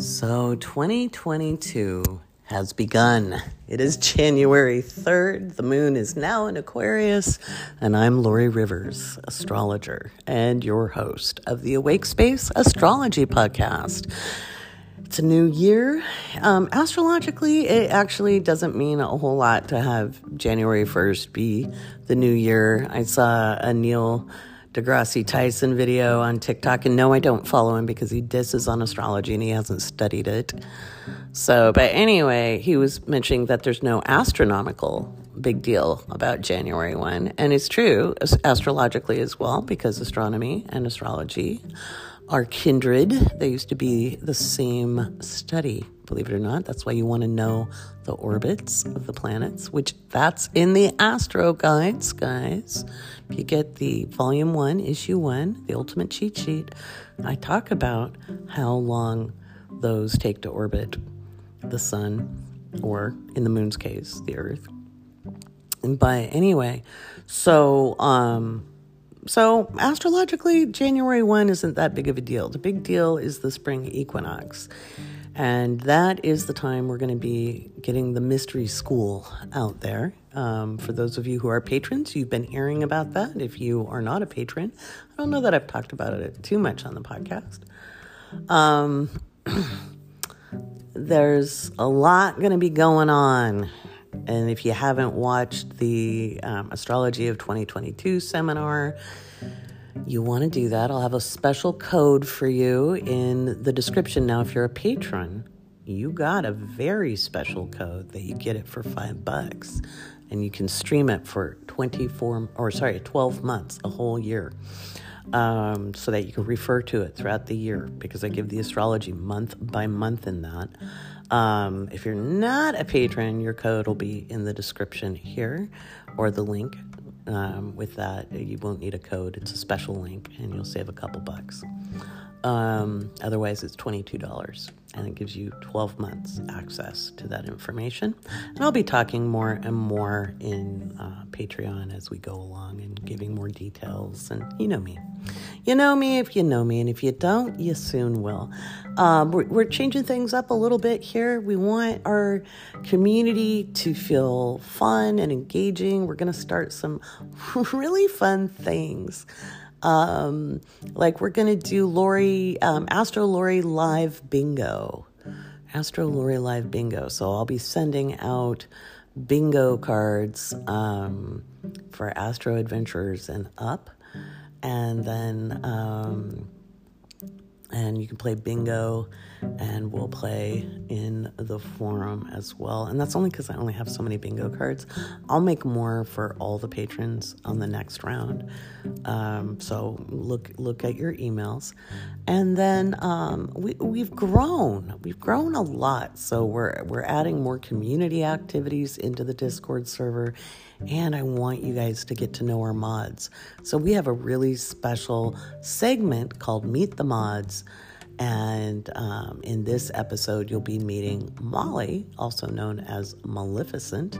So 2022 has begun. It is January 3rd. The moon is now in Aquarius, and I'm Laurie Rivers, astrologer and your host of the Awake Space Astrology Podcast. It's a new year. Um, astrologically, it actually doesn't mean a whole lot to have January 1st be the new year. I saw a Neil deGrasse Tyson video on TikTok. And no, I don't follow him because he disses on astrology and he hasn't studied it. So, but anyway, he was mentioning that there's no astronomical big deal about January 1. And it's true astrologically as well because astronomy and astrology are kindred. They used to be the same study, believe it or not. That's why you want to know the orbits of the planets, which that's in the Astro Guides, guys. If you get the volume one, issue one, the ultimate cheat sheet, I talk about how long those take to orbit the sun, or in the moon's case, the earth. But anyway, so um so astrologically, January 1 isn't that big of a deal. The big deal is the spring equinox. And that is the time we're going to be getting the mystery school out there. Um, for those of you who are patrons, you've been hearing about that. If you are not a patron, I don't know that I've talked about it too much on the podcast. Um, there's a lot going to be going on and if you haven't watched the um, Astrology of 2022 seminar, you want to do that. I'll have a special code for you in the description. Now, if you're a patron, you got a very special code that you get it for five bucks and you can stream it for 24 or sorry 12 months a whole year um, so that you can refer to it throughout the year because i give the astrology month by month in that um, if you're not a patron, your code will be in the description here or the link. Um, with that, you won't need a code. It's a special link and you'll save a couple bucks. Um, otherwise, it's $22 and it gives you 12 months access to that information. And I'll be talking more and more in uh, Patreon as we go along and giving more details. And you know me. You know me if you know me, and if you don't, you soon will. Um, we're, we're changing things up a little bit here. We want our community to feel fun and engaging. We're going to start some really fun things. Um, like we're gonna do Laurie, um, Astro Laurie live bingo, Astro Laurie live bingo. So I'll be sending out bingo cards um, for Astro Adventures and up, and then um, and you can play bingo and we'll play in the forum as well. And that's only because I only have so many bingo cards. I'll make more for all the patrons on the next round. Um, so look look at your emails, and then um, we we've grown. We've grown a lot. So we're we're adding more community activities into the Discord server. And I want you guys to get to know our mods. So, we have a really special segment called Meet the Mods and um, in this episode, you'll be meeting Mauli, also known as Maleficent.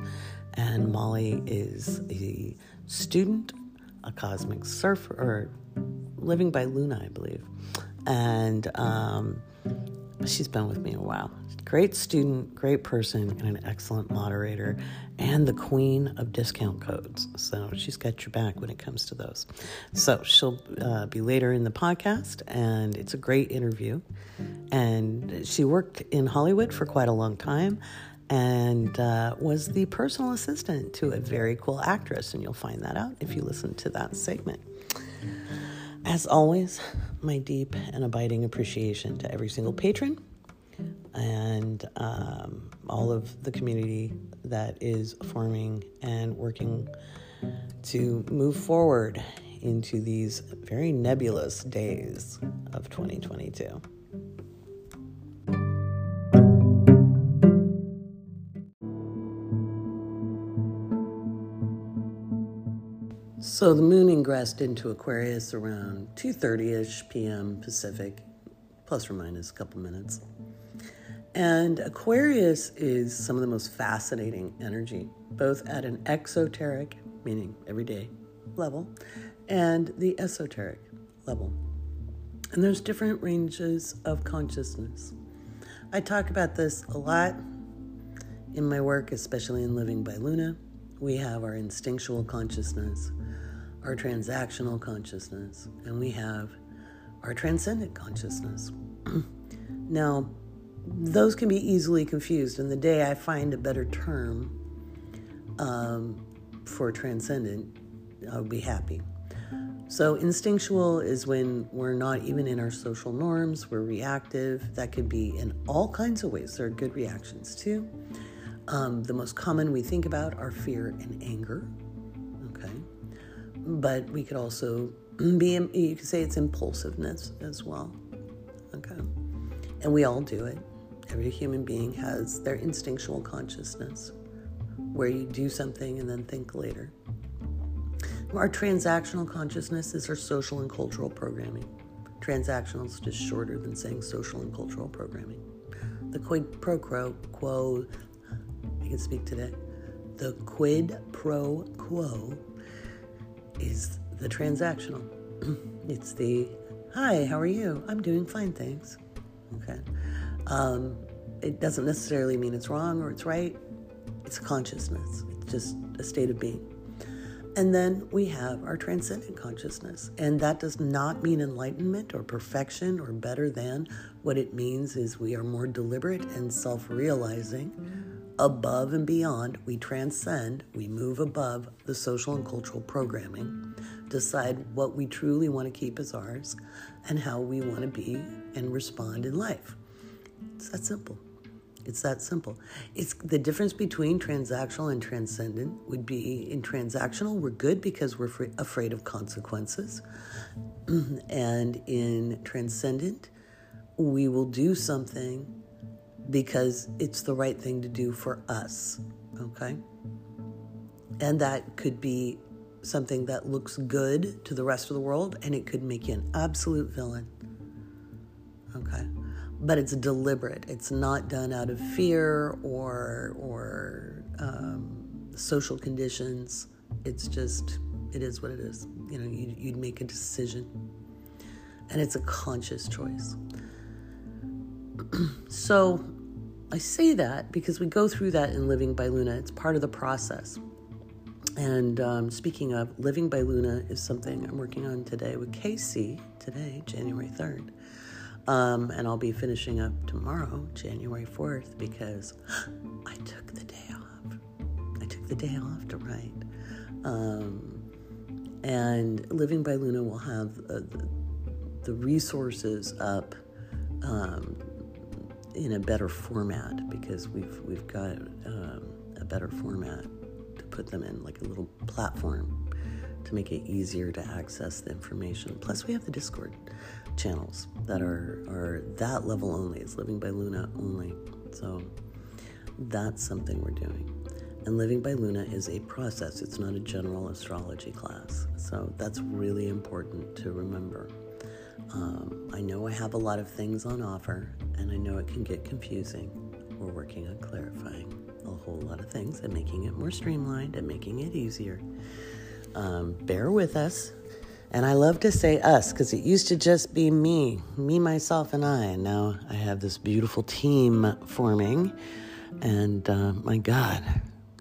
And Mauli is a student, a cosmic surfer, or living by Luna, I believe. And um, she's been with me a while. Great student, great person, and an excellent moderator, and the queen of discount codes. So she's got your back when it comes to those. So she'll uh, be later in the podcast, and it's a great interview. And she worked in Hollywood for quite a long time and uh, was the personal assistant to a very cool actress. And you'll find that out if you listen to that segment. As always, my deep and abiding appreciation to every single patron and um, all of the community that is forming and working to move forward into these very nebulous days of 2022. So the moon ingressed into Aquarius around 2:30ish p.m. Pacific, plus or minus a couple minutes. And Aquarius is some of the most fascinating energy, both at an exoteric, meaning everyday level, and the esoteric level. And there's different ranges of consciousness. I talk about this a lot in my work, especially in Living by Luna. We have our instinctual consciousness, our transactional consciousness, and we have our transcendent consciousness. now, those can be easily confused, and the day I find a better term um, for transcendent, I'll be happy. So, instinctual is when we're not even in our social norms, we're reactive. That could be in all kinds of ways. There are good reactions too. Um, the most common we think about are fear and anger. Okay. But we could also be, you could say it's impulsiveness as well. Okay. And we all do it. Every human being has their instinctual consciousness where you do something and then think later. Our transactional consciousness is our social and cultural programming. Transactional is just shorter than saying social and cultural programming. The quid pro quo, I can speak today. The quid pro quo is the transactional. it's the, hi, how are you? I'm doing fine, thanks. Okay. Um, it doesn't necessarily mean it's wrong or it's right. It's consciousness. It's just a state of being. And then we have our transcendent consciousness. And that does not mean enlightenment or perfection or better than. What it means is we are more deliberate and self realizing above and beyond. We transcend, we move above the social and cultural programming, decide what we truly want to keep as ours, and how we want to be and respond in life. It's that simple. It's that simple. It's the difference between transactional and transcendent would be in transactional, we're good because we're fr- afraid of consequences. and in transcendent, we will do something because it's the right thing to do for us. Okay? And that could be something that looks good to the rest of the world, and it could make you an absolute villain. Okay? But it's deliberate. It's not done out of fear or or um, social conditions. It's just it is what it is. You know, you, you'd make a decision, and it's a conscious choice. so, I say that because we go through that in Living by Luna. It's part of the process. And um, speaking of, Living by Luna is something I'm working on today with Casey, today, January 3rd. Um, and I'll be finishing up tomorrow, January 4th, because I took the day off. I took the day off to write. Um, and Living by Luna will have uh, the, resources up um, in a better format because we've we've got um, a better format to put them in, like a little platform to make it easier to access the information. Plus, we have the Discord channels that are, are that level only. It's Living by Luna only. So that's something we're doing. And Living by Luna is a process, it's not a general astrology class. So that's really important to remember. Um, I know I have a lot of things on offer, and I know it can get confusing. We're working on clarifying a whole lot of things and making it more streamlined and making it easier. Um, bear with us and I love to say us because it used to just be me, me, myself, and I. And now I have this beautiful team forming. And uh, my God,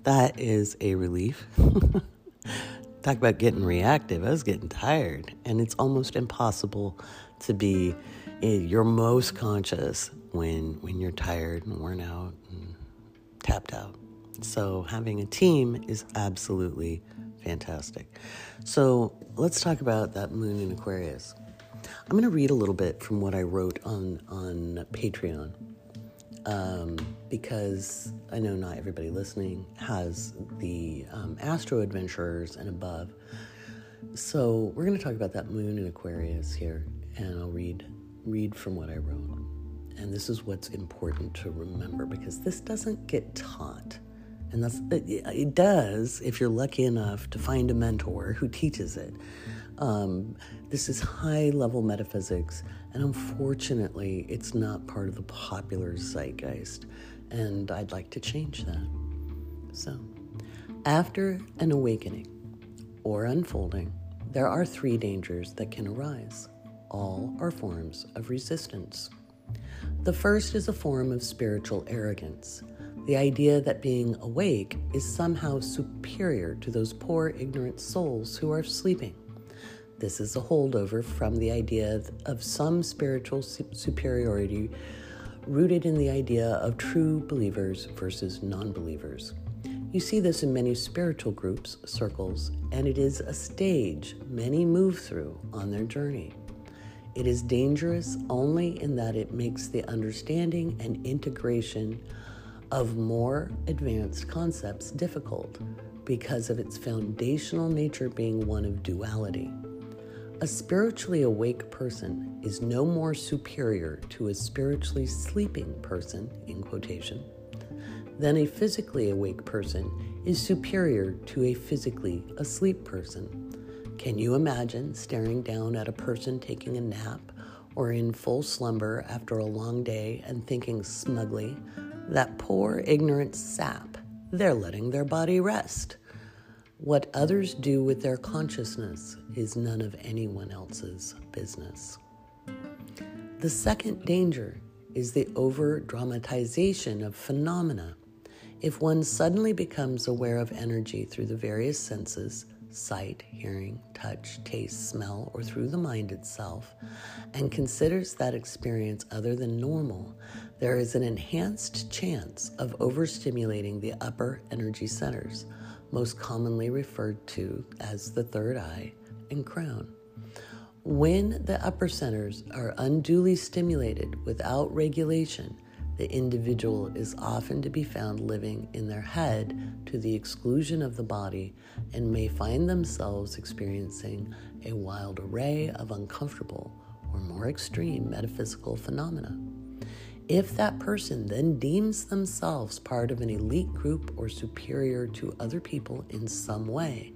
that is a relief. Talk about getting reactive. I was getting tired. And it's almost impossible to be your most conscious when, when you're tired and worn out and tapped out. So having a team is absolutely fantastic. So let's talk about that moon in Aquarius. I'm going to read a little bit from what I wrote on on Patreon um, because I know not everybody listening has the um, Astro Adventurers and above. So we're going to talk about that moon in Aquarius here, and I'll read read from what I wrote. And this is what's important to remember because this doesn't get taught and that's it does if you're lucky enough to find a mentor who teaches it. Um, this is high level metaphysics, and unfortunately, it's not part of the popular zeitgeist, and I'd like to change that. So, after an awakening or unfolding, there are three dangers that can arise. All are forms of resistance. The first is a form of spiritual arrogance, the idea that being awake is somehow superior to those poor, ignorant souls who are sleeping. This is a holdover from the idea of some spiritual superiority rooted in the idea of true believers versus non believers. You see this in many spiritual groups, circles, and it is a stage many move through on their journey. It is dangerous only in that it makes the understanding and integration of more advanced concepts difficult because of its foundational nature being one of duality. A spiritually awake person is no more superior to a spiritually sleeping person, in quotation, than a physically awake person is superior to a physically asleep person. Can you imagine staring down at a person taking a nap or in full slumber after a long day and thinking smugly, that poor ignorant sap, they're letting their body rest? What others do with their consciousness is none of anyone else's business. The second danger is the over dramatization of phenomena. If one suddenly becomes aware of energy through the various senses, sight, hearing, touch, taste, smell, or through the mind itself, and considers that experience other than normal, there is an enhanced chance of overstimulating the upper energy centers most commonly referred to as the third eye and crown. When the upper centers are unduly stimulated without regulation, the individual is often to be found living in their head to the exclusion of the body and may find themselves experiencing a wild array of uncomfortable or more extreme metaphysical phenomena. If that person then deems themselves part of an elite group or superior to other people in some way,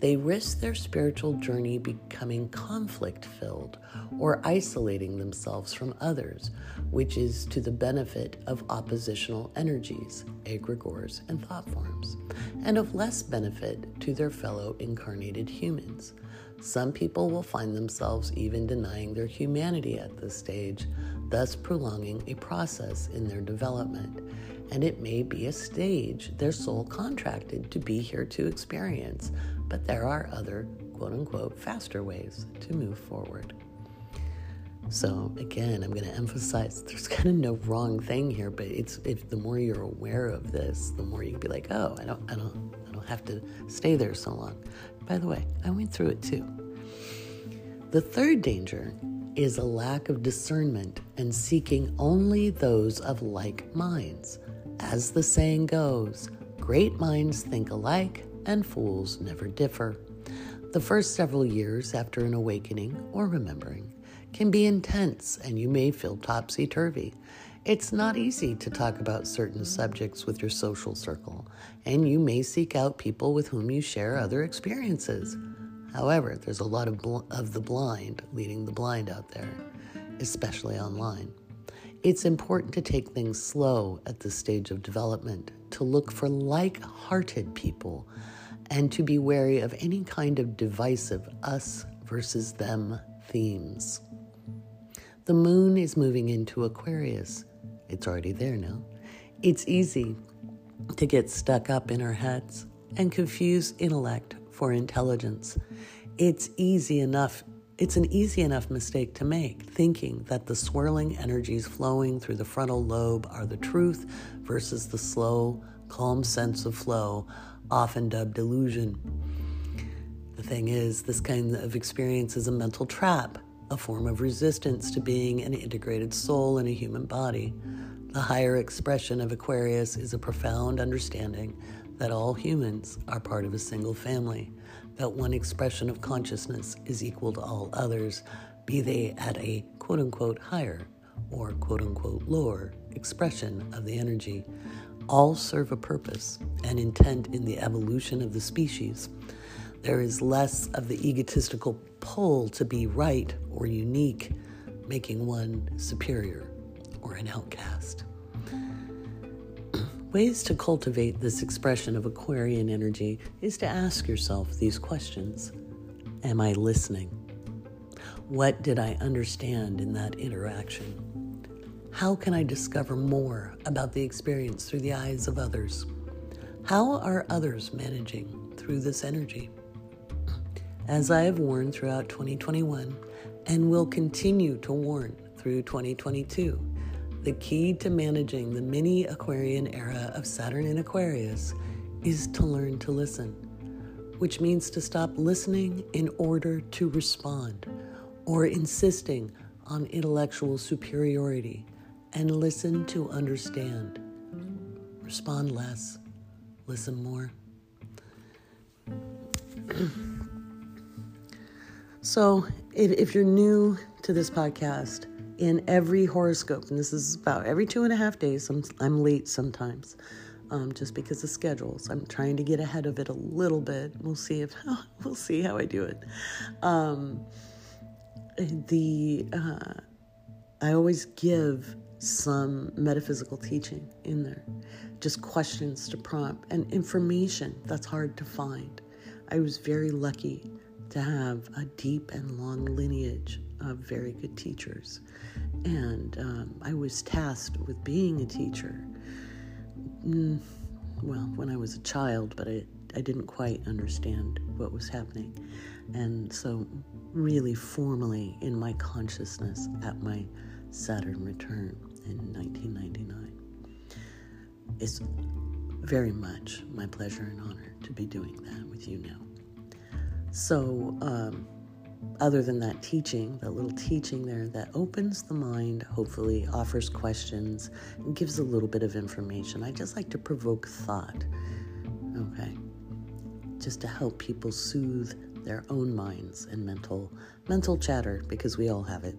they risk their spiritual journey becoming conflict filled or isolating themselves from others, which is to the benefit of oppositional energies, egregores, and thought forms, and of less benefit to their fellow incarnated humans. Some people will find themselves even denying their humanity at this stage, thus prolonging a process in their development. And it may be a stage their soul contracted to be here to experience, but there are other quote unquote faster ways to move forward. So again, I'm going to emphasize there's kind of no wrong thing here, but it's if the more you're aware of this, the more you can be like, oh, I don't, I don't, I don't have to stay there so long. By the way, I went through it too. The third danger is a lack of discernment and seeking only those of like minds. As the saying goes, great minds think alike and fools never differ. The first several years after an awakening or remembering can be intense and you may feel topsy turvy. It's not easy to talk about certain subjects with your social circle, and you may seek out people with whom you share other experiences. However, there's a lot of, bl- of the blind leading the blind out there, especially online. It's important to take things slow at this stage of development, to look for like hearted people, and to be wary of any kind of divisive us versus them themes. The moon is moving into Aquarius, it's already there now. It's easy to get stuck up in our heads and confuse intellect for intelligence. It's easy enough. It's an easy enough mistake to make, thinking that the swirling energies flowing through the frontal lobe are the truth versus the slow, calm sense of flow, often dubbed illusion. The thing is, this kind of experience is a mental trap a form of resistance to being an integrated soul in a human body. The higher expression of Aquarius is a profound understanding that all humans are part of a single family, that one expression of consciousness is equal to all others, be they at a quote unquote higher or quote unquote lower expression of the energy. All serve a purpose and intent in the evolution of the species. There is less of the egotistical pull to be right or unique, making one superior or an outcast. Ways to cultivate this expression of Aquarian energy is to ask yourself these questions Am I listening? What did I understand in that interaction? How can I discover more about the experience through the eyes of others? How are others managing through this energy? As I have warned throughout 2021 and will continue to warn through 2022, the key to managing the mini Aquarian era of Saturn in Aquarius is to learn to listen, which means to stop listening in order to respond or insisting on intellectual superiority and listen to understand. Respond less, listen more. so, if, if, you're new to this podcast, in every horoscope, and this is about every two and a half days, I'm, I'm late sometimes. Um, just because of schedules, I'm trying to get ahead of it a little bit. We'll see if we'll see how I do it. Um, the uh, I always give some metaphysical teaching in there, just questions to prompt and information that's hard to find. I was very lucky to have a deep and long lineage of very good teachers, and um, I was tasked with being a teacher. Mm, well, when I was a child, but I, I didn't quite understand what was happening. And so, really formally in my consciousness at my Saturn return in 1999. It's very much my pleasure and honor to be doing that with you now. So, um, other than that teaching, that little teaching there that opens the mind, hopefully offers questions, and gives a little bit of information, I just like to provoke thought. Okay? Just to help people soothe their own minds and mental mental chatter because we all have it.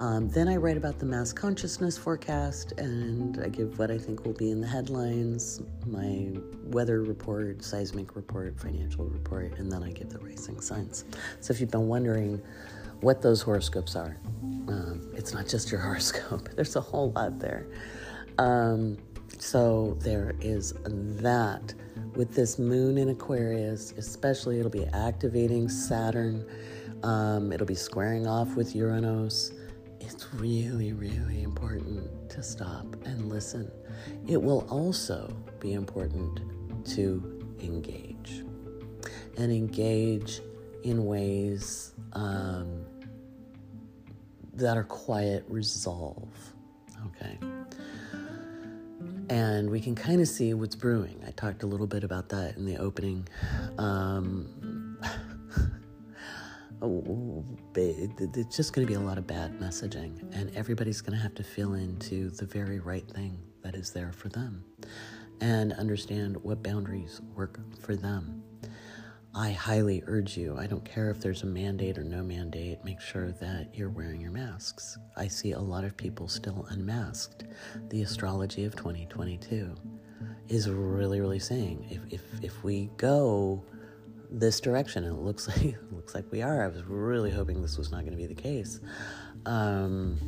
Um, then I write about the mass consciousness forecast and I give what I think will be in the headlines, my weather report, seismic report, financial report, and then I give the rising signs. So if you've been wondering what those horoscopes are, um, it's not just your horoscope, there's a whole lot there. Um, so there is that. With this moon in Aquarius, especially, it'll be activating Saturn. Um, it'll be squaring off with Uranus it's really, really important to stop and listen. It will also be important to engage and engage in ways um, that are quiet resolve. Okay. And we can kind of see what's brewing. I talked a little bit about that in the opening. Um, it's just going to be a lot of bad messaging, and everybody's going to have to fill into the very right thing that is there for them and understand what boundaries work for them. I highly urge you, I don't care if there's a mandate or no mandate, make sure that you're wearing your masks. I see a lot of people still unmasked. The astrology of 2022 is really, really saying if, if, if we go this direction, and it looks like it looks like we are. I was really hoping this was not going to be the case. Um,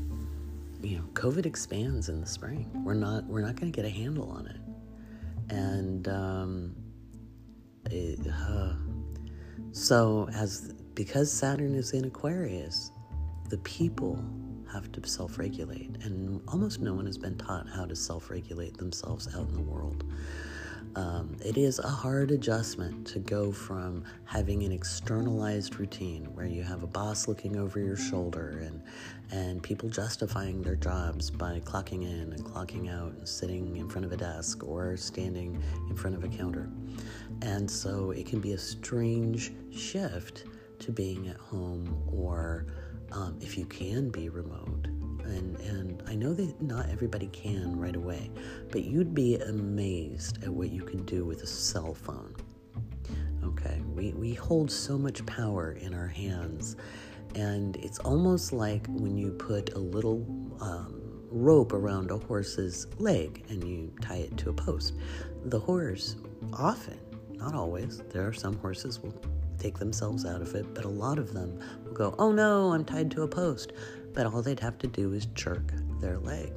you know, COVID expands in the spring. We're not we're not going to get a handle on it, and um, it, uh, so as because Saturn is in Aquarius, the people have to self-regulate, and almost no one has been taught how to self-regulate themselves out in the world. Um, it is a hard adjustment to go from having an externalized routine where you have a boss looking over your shoulder and and people justifying their jobs by clocking in and clocking out and sitting in front of a desk or standing in front of a counter. And so it can be a strange shift to being at home or um, if you can be remote and, and I know that not everybody can right away, but you'd be amazed at what you can do with a cell phone. Okay, we, we hold so much power in our hands, and it's almost like when you put a little um, rope around a horse's leg and you tie it to a post. The horse often, not always, there are some horses will take themselves out of it, but a lot of them will go, Oh no, I'm tied to a post but all they'd have to do is jerk their leg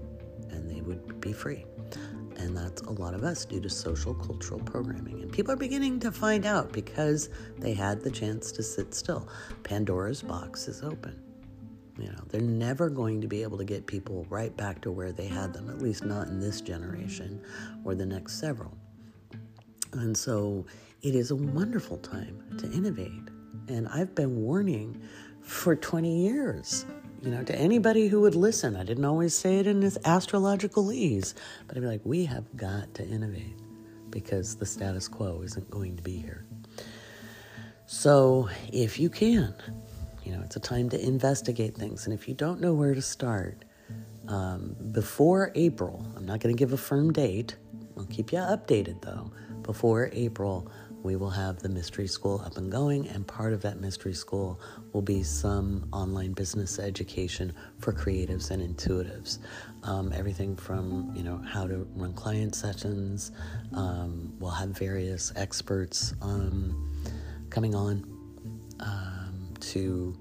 and they would be free. And that's a lot of us due to social cultural programming. And people are beginning to find out because they had the chance to sit still. Pandora's box is open. You know, they're never going to be able to get people right back to where they had them, at least not in this generation or the next several. And so it is a wonderful time to innovate. And I've been warning for 20 years, you know, to anybody who would listen. I didn't always say it in this astrological ease, but I'd be like, we have got to innovate because the status quo isn't going to be here. So if you can, you know, it's a time to investigate things. And if you don't know where to start, um, before April, I'm not going to give a firm date. I'll keep you updated though. Before April, we will have the mystery school up and going, and part of that mystery school will be some online business education for creatives and intuitives. Um, everything from you know how to run client sessions. Um, we'll have various experts um, coming on um, to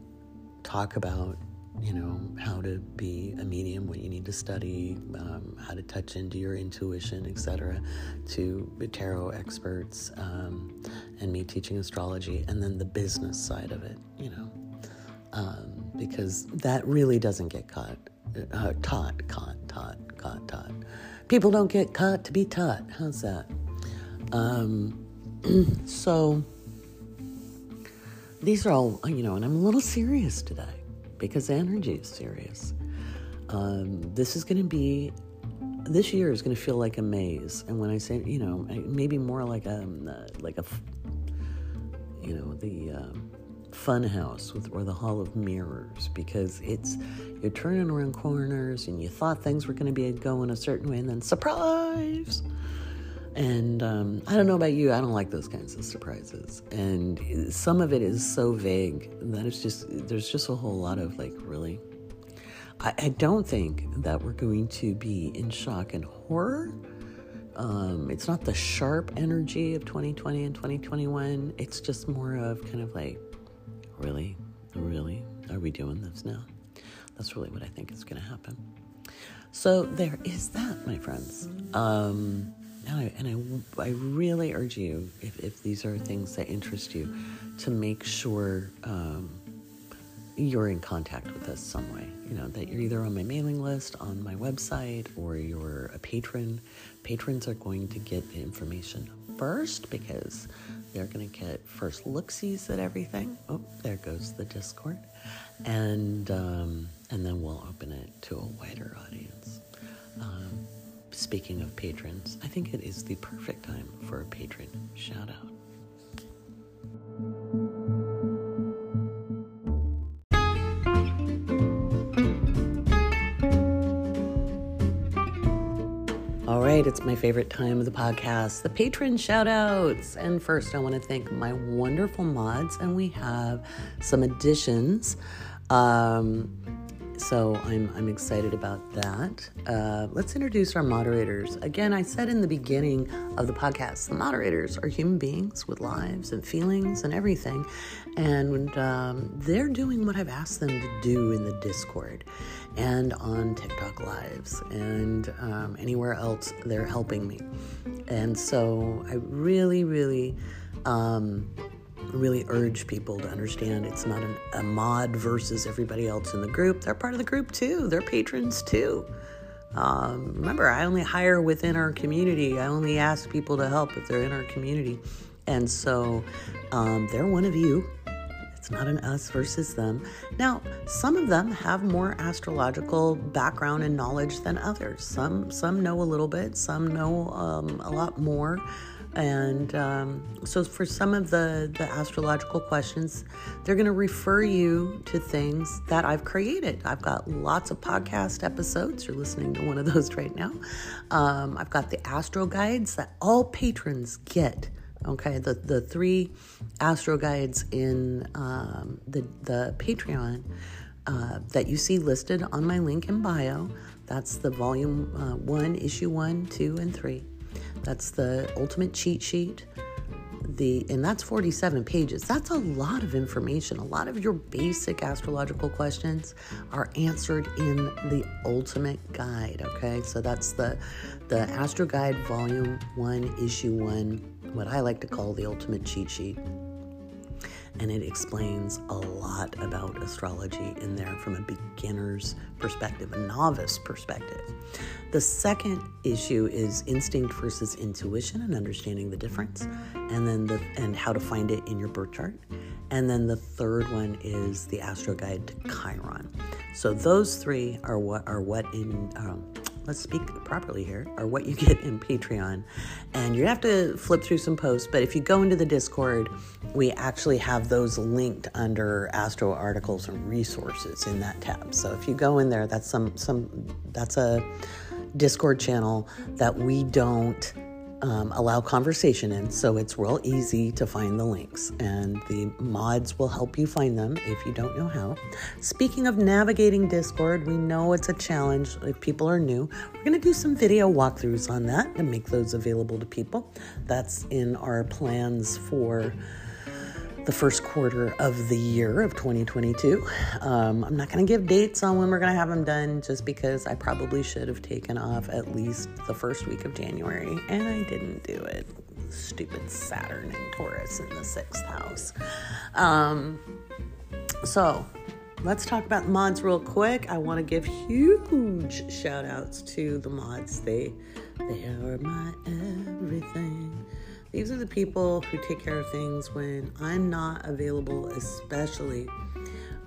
talk about you know how to be a medium what you need to study um, how to touch into your intuition etc to tarot experts um, and me teaching astrology and then the business side of it you know. Um, because that really doesn't get caught uh, taught caught taught caught taught. People don't get caught to be taught. How's that? Um, so these are all you know and i'm a little serious today because energy is serious. Um, this is going to be, this year is going to feel like a maze. And when I say, you know, maybe more like a, um, uh, like a, you know, the um, fun house with, or the hall of mirrors, because it's, you're turning around corners and you thought things were going to be going a certain way and then surprise! And um, I don't know about you, I don't like those kinds of surprises. And some of it is so vague that it's just, there's just a whole lot of like, really? I, I don't think that we're going to be in shock and horror. Um, it's not the sharp energy of 2020 and 2021. It's just more of kind of like, really? Really? Are we doing this now? That's really what I think is going to happen. So there is that, my friends. Um, and I, and I, I really urge you, if, if these are things that interest you, to make sure um, you're in contact with us some way. You know, that you're either on my mailing list, on my website, or you're a patron. Patrons are going to get the information first because they're going to get first look-sees at everything. Oh, there goes the Discord. And, um, and then we'll open it to a wider audience. Um, Speaking of patrons, I think it is the perfect time for a patron shout out. All right, it's my favorite time of the podcast, the patron shout outs. And first, I want to thank my wonderful mods, and we have some additions. Um, so I'm, I'm excited about that. Uh, let's introduce our moderators. Again, I said in the beginning of the podcast, the moderators are human beings with lives and feelings and everything. And um, they're doing what I've asked them to do in the Discord and on TikTok Lives and um, anywhere else they're helping me. And so I really, really. Um, really urge people to understand it's not an, a mod versus everybody else in the group. They're part of the group too, they're patrons too. Um, remember, I only hire within our community, I only ask people to help if they're in our community. And so um, they're one of you. It's not an us versus them. Now, some of them have more astrological background and knowledge than others. Some some know a little bit, some know um, a lot more. And um, so, for some of the, the astrological questions, they're going to refer you to things that I've created. I've got lots of podcast episodes. You're listening to one of those right now. Um, I've got the astro guides that all patrons get. Okay, the, the three astro guides in um, the, the Patreon uh, that you see listed on my link in bio. That's the volume uh, one, issue one, two, and three. That's the ultimate cheat sheet. The and that's 47 pages. That's a lot of information. A lot of your basic astrological questions are answered in the ultimate guide, okay? So that's the the Astro Guide volume 1 issue 1, what I like to call the ultimate cheat sheet. And it explains a lot about astrology in there from a beginner's perspective, a novice perspective. The second issue is instinct versus intuition and understanding the difference, and then the and how to find it in your birth chart. And then the third one is the Astro Guide to Chiron. So those three are what are what in um, let's speak properly here, are what you get in Patreon. And you have to flip through some posts, but if you go into the Discord, we actually have those linked under Astro articles and resources in that tab. So if you go in there, that's some some that's a Discord channel that we don't um, allow conversation in, so it's real easy to find the links, and the mods will help you find them if you don't know how. Speaking of navigating Discord, we know it's a challenge if people are new. We're going to do some video walkthroughs on that and make those available to people. That's in our plans for the first quarter of the year of 2022. Um, I'm not going to give dates on when we're going to have them done just because I probably should have taken off at least the first week of January and I didn't do it. Stupid Saturn and Taurus in the sixth house. Um, so, let's talk about mods real quick. I want to give huge shout outs to the mods. They they are my everything. These are the people who take care of things when I'm not available, especially.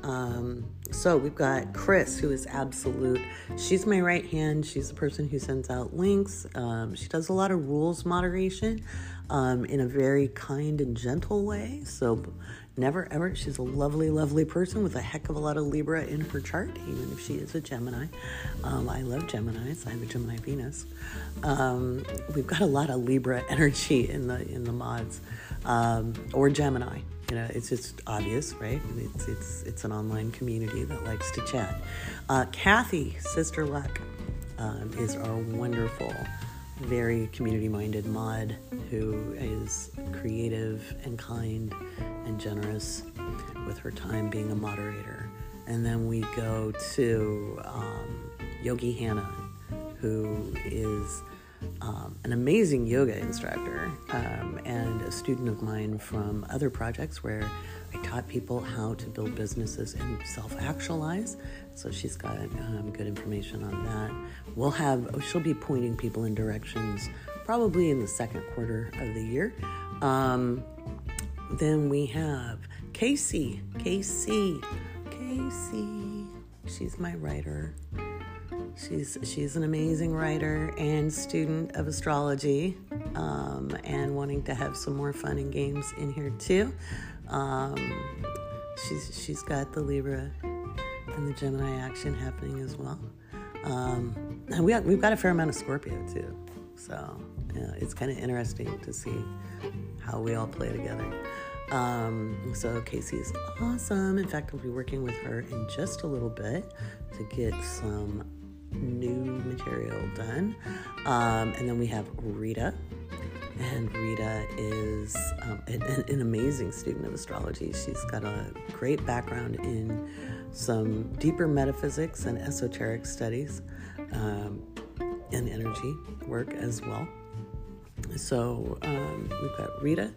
Um, so we've got Chris, who is absolute. She's my right hand. She's the person who sends out links. Um, she does a lot of rules moderation um, in a very kind and gentle way. So never ever. She's a lovely, lovely person with a heck of a lot of Libra in her chart, even if she is a Gemini. Um, I love Geminis. I have a Gemini Venus. Um, we've got a lot of Libra energy in the in the mods, um, or Gemini. You know, it's just obvious, right? It's it's it's an online community that likes to chat. Uh, Kathy, Sister Luck, um, is our wonderful very community minded mod who is creative and kind and generous with her time being a moderator. And then we go to um, Yogi Hannah, who is um, an amazing yoga instructor um, and a student of mine from other projects where I taught people how to build businesses and self actualize. So she's got um, good information on that. We'll have, she'll be pointing people in directions probably in the second quarter of the year. Um, then we have Casey, Casey, Casey. She's my writer. She's she's an amazing writer and student of astrology, um, and wanting to have some more fun and games in here too. Um, she's she's got the Libra and the Gemini action happening as well. Um, we we've got a fair amount of Scorpio too, so yeah, it's kind of interesting to see how we all play together. Um, so Casey's awesome. In fact, I'll be working with her in just a little bit to get some new material done. Um, and then we have Rita. And Rita is um, an, an, amazing student of astrology. She's got a great background in some deeper metaphysics and esoteric studies um, and energy work as well. So um, we've got Rita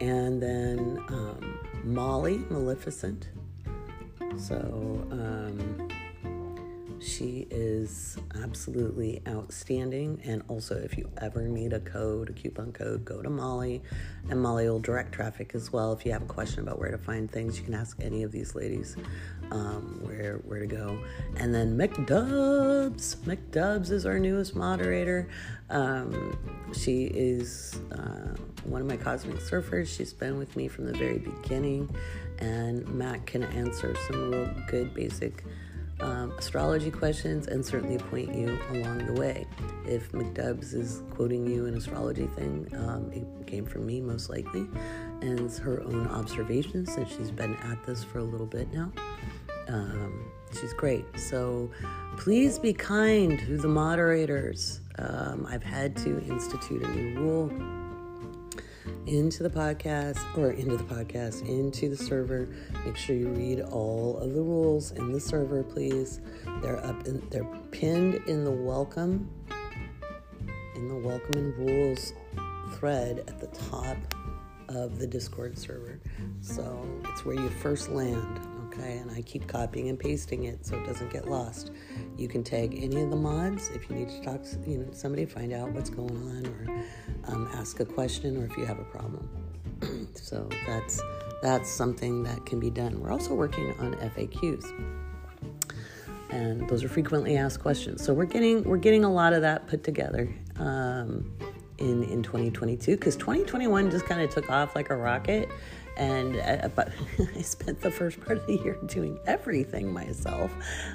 and then um, Mauli Maleficent. So um, she is absolutely outstanding. And also, if you ever need a code, a coupon code, go to Mauli, and Mauli will direct traffic as well. If you have a question about where to find things, you can ask any of these ladies um, where where to go. And then McDubs, McDubs is our newest moderator. Um, she is uh, one of my cosmic surfers. She's been with me from the very beginning, and Matt can answer some real good basic um, astrology questions and certainly point you along the way. If McDubs is quoting you an astrology thing, um, it came from me most likely, and it's her own observations since she's been at this for a little bit now. Um, she's great. So please be kind to the moderators. Um, I've had to institute a new rule into the podcast or into the podcast, into the server. Make sure you read all of the rules in the server, please. They're up in, they're pinned in the welcome in the welcome and rules thread at the top of the Discord server. So it's where you first land, okay? And I keep copying and pasting it so it doesn't get lost. You can tag any of the mods if you need to talk to you know, somebody, find out what's going on, or um, ask a question, or if you have a problem. so that's that's something that can be done. We're also working on FAQs and those are frequently asked questions. So we're getting we're getting a lot of that put together um, in in 2022 because 2021 just kind of took off like a rocket, and uh, but I spent the first part of the year doing everything myself,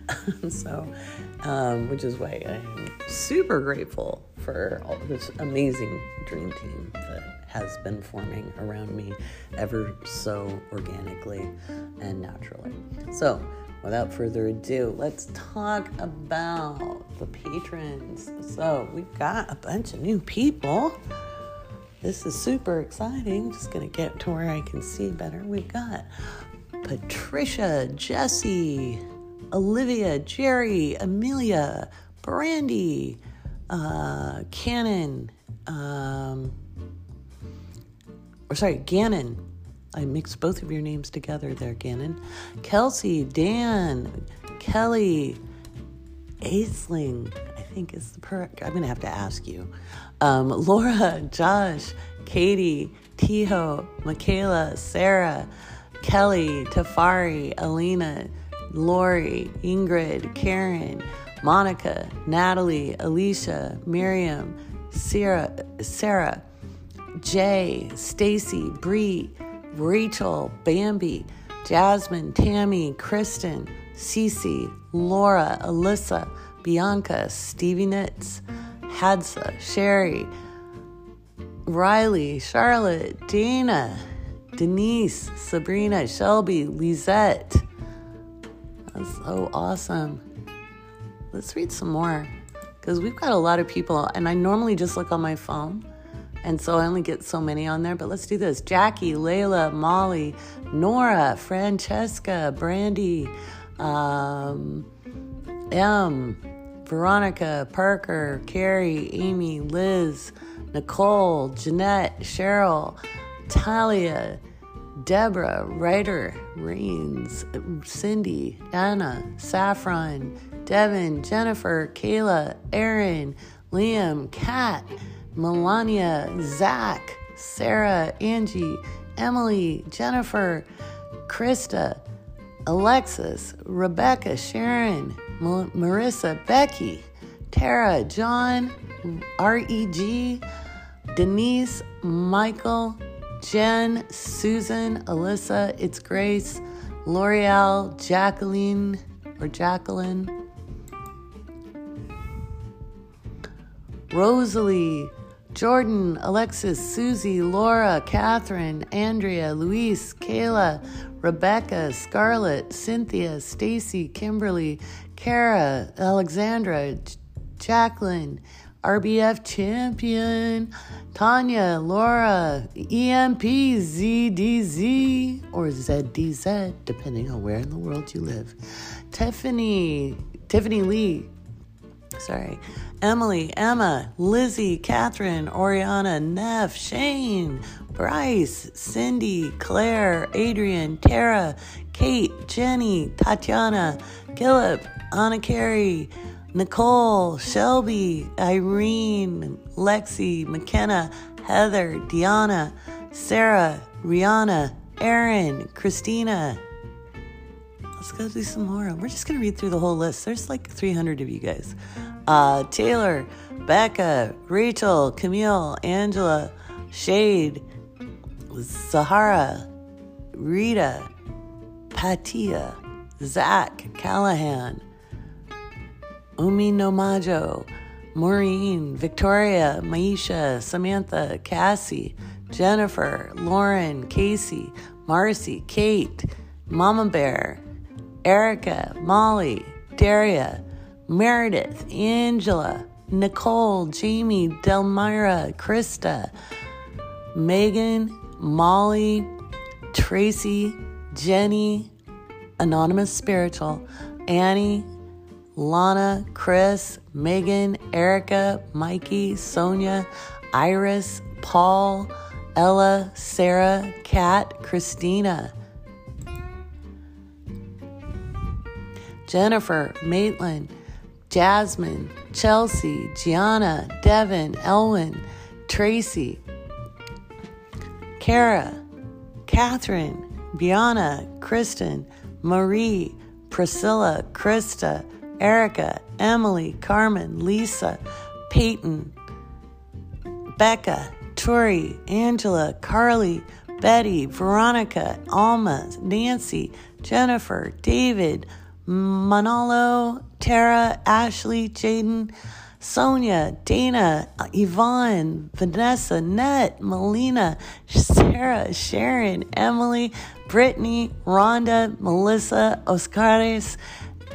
so um, which is why I'm super grateful for all this amazing dream team that has been forming around me ever so organically and naturally. So without further ado, let's talk about the patrons. So, we've got a bunch of new people. This is super exciting. Just going to get to where I can see better. We've got Patricia, Jesse, Olivia, Jerry, Amelia, Brandy, uh, Cannon, um, or sorry, Gannon, I mixed both of your names together there, Gannon. Kelsey, Dan, Kelly, Aisling, think is the per. I'm going to have to ask you. Um, Laura, Josh, Katie, Tiho, Michaela, Sarah, Kelly, Tafari, Alina, Lori, Ingrid, Karen, Monica, Natalie, Alicia, Miriam, Sarah, Sarah, Jay, Stacy, Bree, Rachel, Bambi, Jasmine, Tammy, Kristen, Cece, Laura, Alyssa, Bianca, Stevie Knits, Hadsa, Sherry, Riley, Charlotte, Dana, Denise, Sabrina, Shelby, Lisette. That's so awesome. Let's read some more because we've got a lot of people, and I normally just look on my phone and so I only get so many on there, but let's do this. Jackie, Layla, Molly, Nora, Francesca, Brandy, um, M, Veronica, Parker, Carrie, Amy, Liz, Nicole, Jeanette, Cheryl, Talia, Deborah, Ryder, Rains, Cindy, Anna, Saffron, Devin, Jennifer, Kayla, Aaron, Liam, Kat, Melania, Zach, Sarah, Angie, Emily, Jennifer, Krista, Alexis, Rebecca, Sharon, Marissa, Becky, Tara, John, REG, Denise, Michael, Jen, Susan, Alyssa, It's Grace, L'Oreal, Jacqueline, or Jacqueline, Rosalie, Jordan, Alexis, Susie, Laura, Catherine, Andrea, Luis, Kayla, Rebecca, Scarlett, Cynthia, Stacy, Kimberly, Kara, Alexandra, Jacqueline, RBF champion, Tanya, Laura, EMP, ZDZ, or ZDZ, depending on where in the world you live. Tiffany, Tiffany Lee, sorry, Emily, Emma, Lizzie, Catherine, Oriana, Neff, Shane, Bryce, Cindy, Claire, Adrian, Tara, Kate, Jenny, Tatiana, Gillip, Anna Carey, Nicole, Shelby, Irene, Lexi, McKenna, Heather, Deanna, Sarah, Rihanna, Erin, Christina. Let's go do some more. We're just going to read through the whole list. There's like 300 of you guys uh, Taylor, Becca, Rachel, Camille, Angela, Shade, Sahara, Rita, Patia, Zach, Callahan, Umi Nomajo, Maureen, Victoria, Maisha, Samantha, Cassie, Jennifer, Lauren, Casey, Marcy, Kate, Mama Bear, Erica, Molly, Daria, Meredith, Angela, Nicole, Jamie, Delmira, Krista, Megan, Molly, Tracy, Jenny, Anonymous Spiritual, Annie, Lana, Chris, Megan, Erica, Mikey, Sonia, Iris, Paul, Ella, Sarah, Kat, Christina, Jennifer, Maitland, Jasmine, Chelsea, Gianna, Devin, Elwin, Tracy, Kara, Catherine, Biana, Kristen, Marie, Priscilla, Krista, Erica, Emily, Carmen, Lisa, Peyton, Becca, Tori, Angela, Carly, Betty, Veronica, Alma, Nancy, Jennifer, David, Manolo, Tara, Ashley, Jaden, Sonia, Dana, Yvonne, Vanessa, Net, Melina, Sarah, Sharon, Emily, Brittany, Rhonda, Melissa, Oscares,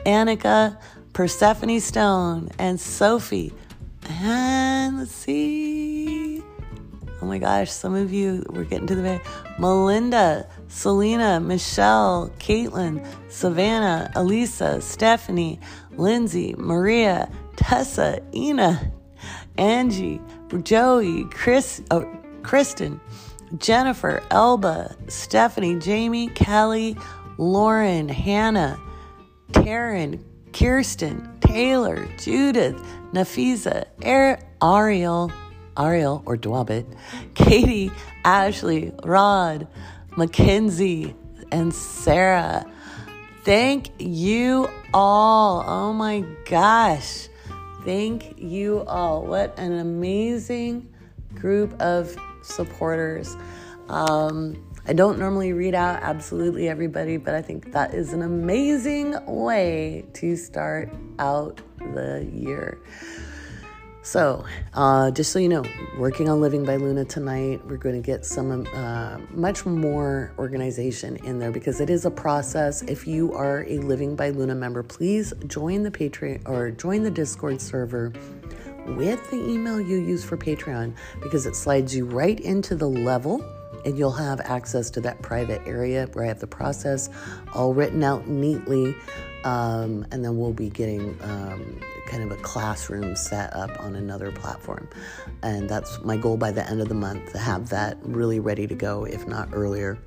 Annika, Persephone Stone, and Sophie. And let's see. Oh my gosh, some of you, we're getting to the very. Melinda, Selena, Michelle, Caitlin, Savannah, Elisa, Stephanie, Lindsay, Maria, Tessa, Ina, Angie, Joey, Chris, oh, Kristen, Jennifer, Elba, Stephanie, Jamie, Kelly, Lauren, Hannah, Taryn, Kirsten, Taylor, Judith, Nafisa, Ariel, Ariel or Dwabit, Katie, Ashley, Rod, Mackenzie, and Sarah. Thank you all. Oh my gosh. Thank you all. What an amazing group of supporters. Um, I don't normally read out absolutely everybody, but I think that is an amazing way to start out the year. So, uh, just so you know, working on Living by Luna tonight, we're going to get some uh, much more organization in there because it is a process. If you are a Living by Luna member, please join the Patreon or join the Discord server with the email you use for Patreon because it slides you right into the level and you'll have access to that private area where I have the process all written out neatly. Um, and then we'll be getting um, kind of a classroom set up on another platform. And that's my goal by the end of the month to have that really ready to go, if not earlier.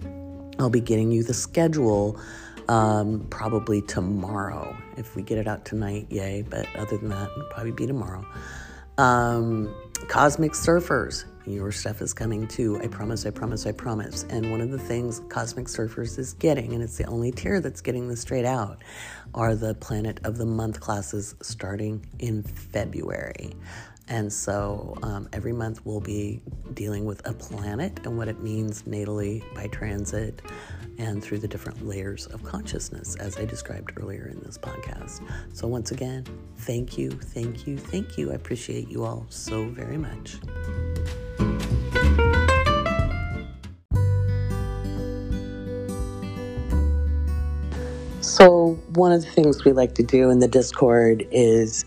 I'll be getting you the schedule um, probably tomorrow. If we get it out tonight, yay. But other than that, it'll probably be tomorrow. Um, Cosmic Surfers, your stuff is coming too. I promise, I promise, I promise. And one of the things Cosmic Surfers is getting, and it's the only tier that's getting this straight out, are the Planet of the Month classes starting in February. And so um, every month we'll be dealing with a planet and what it means natally by transit and through the different layers of consciousness, as I described earlier in this podcast. So, once again, thank you, thank you, thank you. I appreciate you all so very much. So, one of the things we like to do in the Discord is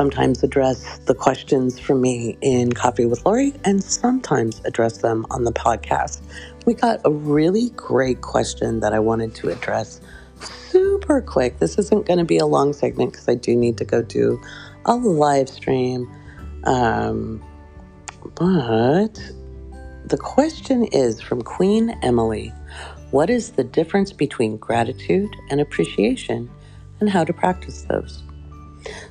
sometimes address the questions from me in Coffee with Laurie and sometimes address them on the podcast. We got a really great question that I wanted to address super quick. This isn't going to be a long segment because I do need to go do a live stream. Um, but the question is from Queen Emily What is the difference between gratitude and appreciation, and how to practice those?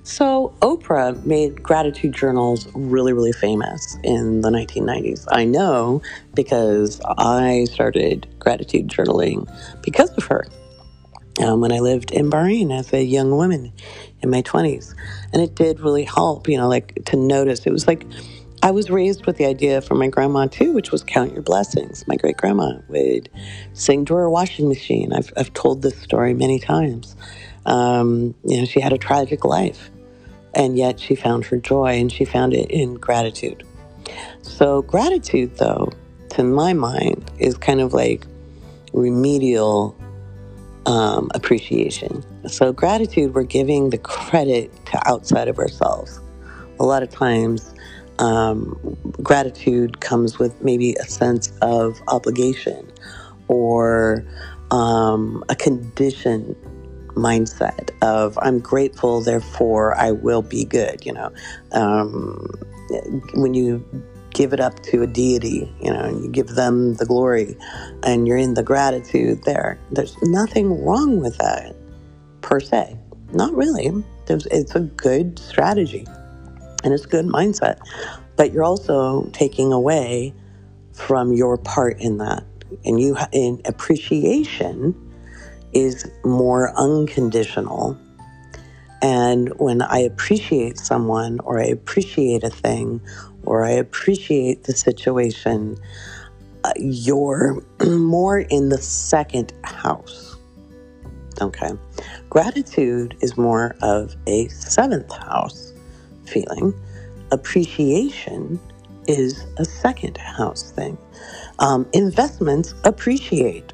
So, Oprah made gratitude journals really, really famous in the 1990s. I know because I started gratitude journaling because of her um, when I lived in Bahrain as a young woman in my 20s. And it did really help, you know, like to notice. It was like I was raised with the idea from my grandma too, which was count your blessings. My great grandma would sing to her washing machine. I've, I've told this story many times. Um, you know, she had a tragic life, and yet she found her joy and she found it in gratitude. So, gratitude, though, to my mind, is kind of like remedial um, appreciation. So, gratitude, we're giving the credit to outside of ourselves. A lot of times, um, gratitude comes with maybe a sense of obligation or um, a condition mindset of I'm grateful, therefore I will be good. You know, um, when you give it up to a deity, you know, and you give them the glory and you're in the gratitude there. There's nothing wrong with that per se. Not really. There's, it's a good strategy and it's a good mindset. But you're also taking away from your part in that. And you in appreciation is more unconditional. And when I appreciate someone or I appreciate a thing or I appreciate the situation, uh, you're more in the second house. Okay. Gratitude is more of a seventh house feeling. Appreciation is a second house thing. Um, investments appreciate.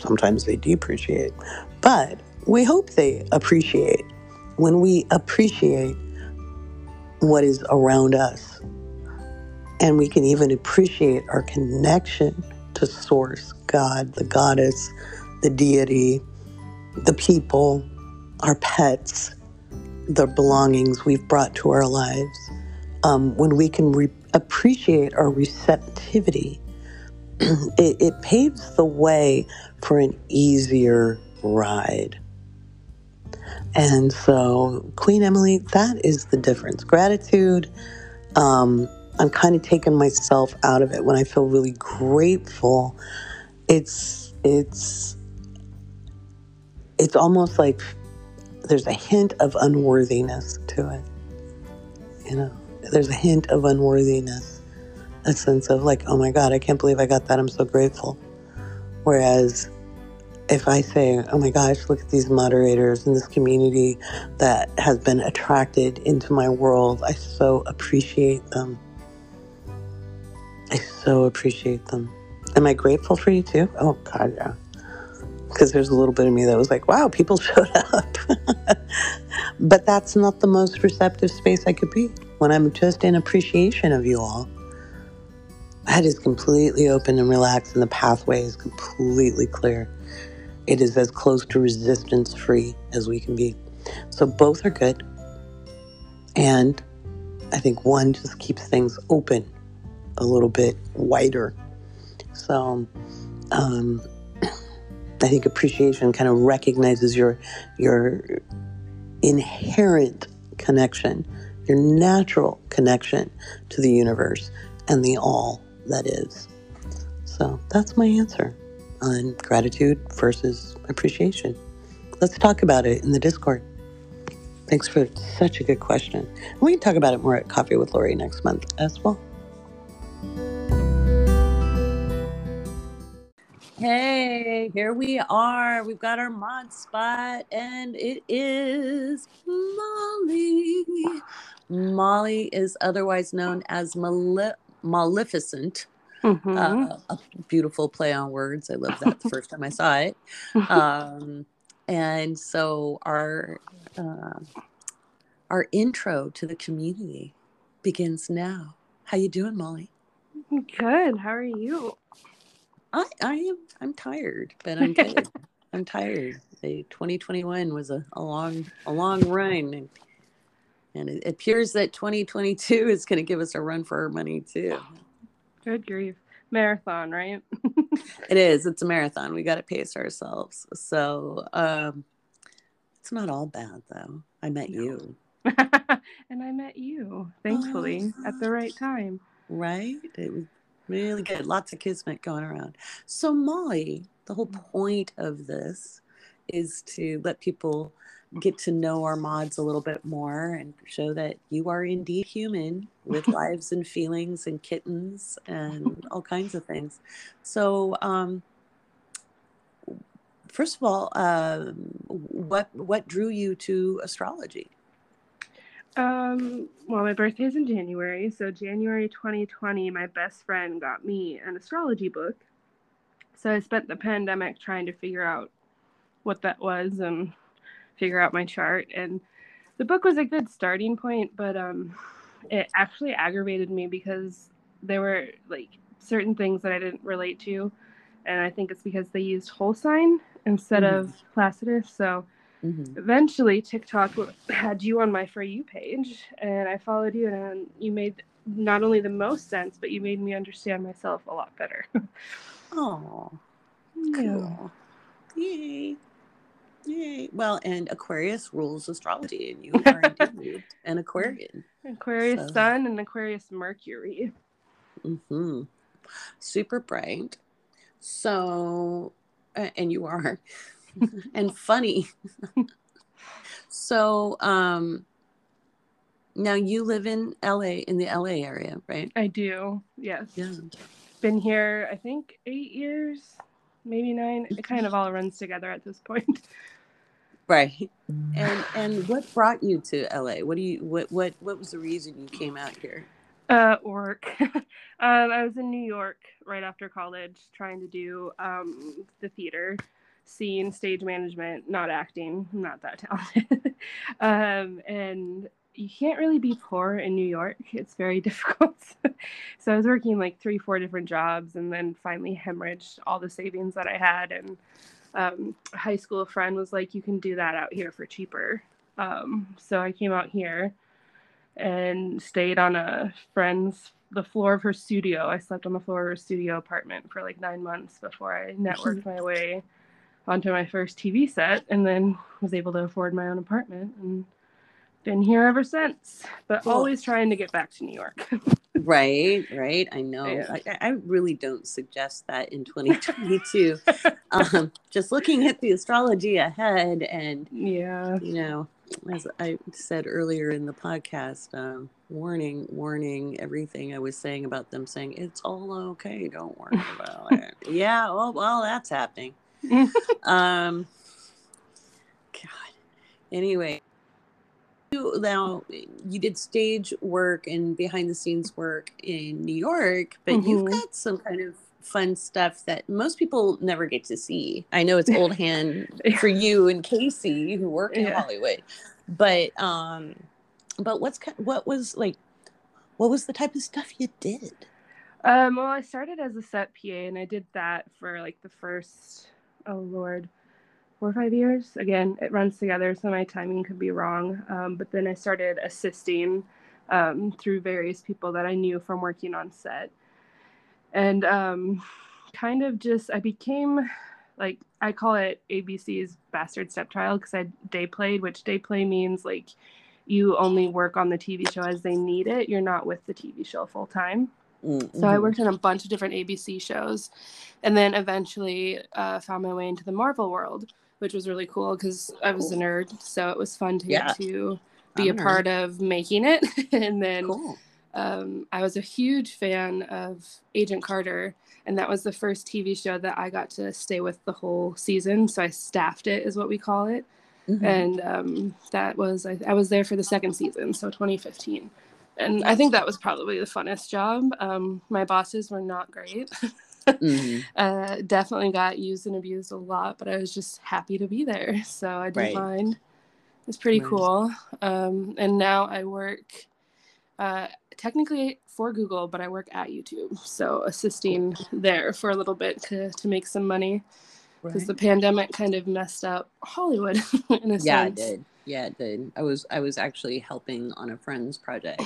Sometimes they depreciate, but we hope they appreciate. When we appreciate what is around us, and we can even appreciate our connection to Source, God, the Goddess, the deity, the people, our pets, the belongings we've brought to our lives. Um, when we can re- appreciate our receptivity, it, it paves the way for an easier ride. And so, Queen Emily, that is the difference. Gratitude, um, I'm kind of taking myself out of it when I feel really grateful. It's, it's, it's almost like there's a hint of unworthiness to it. You know, there's a hint of unworthiness, a sense of like, oh my God, I can't believe I got that. I'm so grateful. Whereas if I say, oh my gosh, look at these moderators in this community that has been attracted into my world, I so appreciate them. I so appreciate them. Am I grateful for you too? Oh God, yeah because there's a little bit of me that was like, wow, people showed up. but that's not the most receptive space I could be when I'm just in appreciation of you all. That is completely open and relaxed, and the pathway is completely clear. It is as close to resistance free as we can be. So both are good. And I think one just keeps things open a little bit wider. So, um, I think appreciation kind of recognizes your your inherent connection, your natural connection to the universe and the all that is. So that's my answer on gratitude versus appreciation. Let's talk about it in the Discord. Thanks for such a good question. We can talk about it more at Coffee with Laurie next month as well. Hey, here we are. We've got our mod spot, and it is Mauli. Mauli is otherwise known as Male- Maleficent. Mm-hmm. Uh, a beautiful play on words. I love that the first time I saw it. Um, and so our uh, our intro to the community begins now. How you doing, Mauli? Good. How are you? I I am I'm tired, but I'm good. I'm tired. The 2021 was a, a long a long run, and, it appears that 2022 is going to give us a run for our money too. Good grief, marathon, right? it is. It's a marathon. We got to pace ourselves. So um, it's not all bad though. I met no. you. and I met you, thankfully, oh, at the right time. Right? It was Really good. Lots of kismet going around. So, Mauli, the whole point of this is to let people get to know our mods a little bit more and show that you are indeed human with lives and feelings and kittens and all kinds of things. So, um, first of all, um, what what drew you to astrology? Um, well, my birthday is in January, so January 2020, my best friend got me an astrology book. So I spent the pandemic trying to figure out what that was and figure out my chart. And the book was a good starting point, but um, it actually aggravated me because there were like certain things that I didn't relate to, and I think it's because they used whole sign instead mm-hmm. of Placidus. So Mm-hmm. Eventually, TikTok had you on my For You page, and I followed you, and you made not only the most sense, but you made me understand myself a lot better. Oh, cool. Yay. Yay. Well, and Aquarius rules astrology, and you are indeed an Aquarian. Aquarius So- Sun and Aquarius Mercury. Mm-hmm. Super bright. So, uh, and you are, and funny. so, um, now you live in LA, in the LA area, right? I do, yes. Yeah. Been here, I think, eight years, maybe nine. It kind of all runs together at this point. Right. And and what brought you to LA? What do you what what what was the reason you came out here? Uh, work. um, I was in New York right after college, trying to do um, the theater scene, stage management, not acting. I'm not that talented. um, and you can't really be poor in New York. It's very difficult. so I was working like three, four different jobs, and then finally hemorrhaged all the savings that I had. And um, high school friend was like, "You can do that out here for cheaper." Um, so I came out here and stayed on a friend's the floor of her studio. I slept on the floor of her studio apartment for like nine months before I networked my way onto my first TV set, and then was able to afford my own apartment and been here ever since. But Cool. always trying to get back to New York. Right, right. I know. Yeah. I, I really don't suggest that in 2022. um, just looking at the astrology ahead, and yeah, you know, as I said earlier in the podcast, um, warning, warning, everything I was saying about them saying it's all okay, don't worry about it. Yeah, well, well, that's happening. um, God. Anyway, you now you did stage work and behind the scenes work in New York, but you've Mhm. got some kind of fun stuff that most people never get to see. I know it's old hand for you and Casey who work in Yeah. Hollywood, but um, but what's what was like, what was the type of stuff you did? Um, well, I started as a set PA, and I did that for like the first, oh lord, four or five years. Again, it runs together, so my timing could be wrong. Um, but then I started assisting um, through various people that I knew from working on set, and um, kind of just I became like I call it ABC's bastard stepchild because I day played, which day play means like you only work on the TV show as they need it. You're not with the TV show full time. Mm, So I worked on a bunch of different ABC shows, and then eventually uh, found my way into the Marvel world, which was really cool because I was a nerd. So it was fun to Yeah. get to be a I'm a nerd. part of making it. and then Cool. um, I was a huge fan of Agent Carter, and that was the first TV show that I got to stay with the whole season. So I staffed it, is what we call it Mhm. and um, that was I, I was there for the second season so 2015 and i think that was probably the funnest job um, my bosses were not great Mhm. uh, definitely got used and abused a lot but i was just happy to be there so i didn't Right. mind it's pretty Right. cool um, and now i work uh, technically for google but i work at youtube so assisting there for a little bit to, to make some money because the pandemic kind of messed up hollywood in a Yeah, it did. Yeah, it did. I was I was actually helping on a friend's project,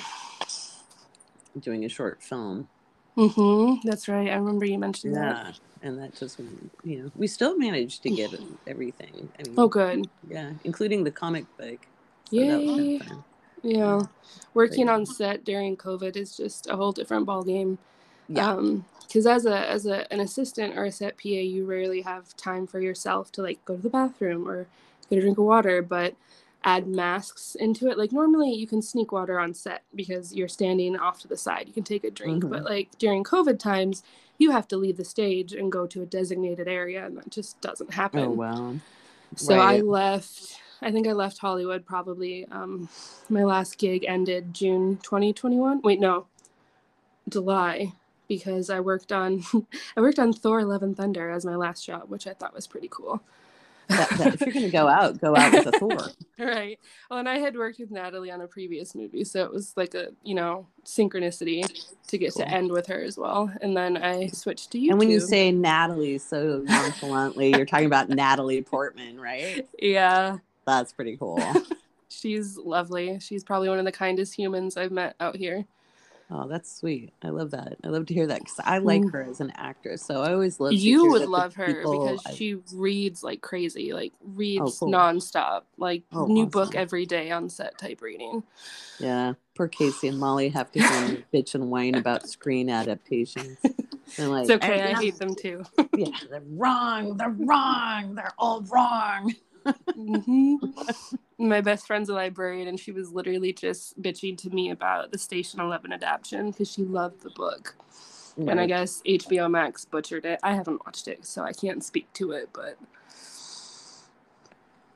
doing a short film. Mm-hmm. That's right. I remember you mentioned that. Yeah, and that just you know we still managed to get everything. I mean, Oh, good. yeah, including the comic book. So that Yay. Yeah. Working yeah. on set during COVID is just a whole different ballgame. Yeah. Um, because as a as a an assistant or a set PA, you rarely have time for yourself to like go to the bathroom or get a drink of water, but add masks into it. Like normally you can sneak water on set because you're standing off to the side. You can take a drink. Mhm. But like during COVID times, you have to leave the stage and go to a designated area and that just doesn't happen. Oh wow. So I left. I think I left Hollywood probably. Um, my last gig ended June 2021. Wait, no, July, because I worked on I worked on Thor: Love and Thunder as my last job, which I thought was pretty cool. That- that- if you're gonna go out, go out with a Thor. right. Well, and I had worked with Natalie on a previous movie, so it was like a you know synchronicity to get Cool. to end with her as well. And then I switched to you. And when you say Natalie so nonchalantly, you're talking about Natalie Portman, right? yeah, That's pretty cool. she's lovely. She's probably one of the kindest humans I've met out here. Oh, that's sweet. I love that. I love to hear that because I like her as an actress. So I always love. to You would love her because I- she reads like crazy, like reads cool. nonstop, like Oh, new book every day on set type reading. Yeah, poor Casey and Mauli have to bitch and whine about screen adaptations. They're like, It's okay, I "Eh, hate them too. Yeah, they're wrong. They're wrong. They're all wrong. Hmm My best friend's a librarian, and she was literally just bitching to me about the Station Eleven adaptation because she loved the book. And I guess HBO Max butchered it. I haven't watched it, so I can't speak to it. But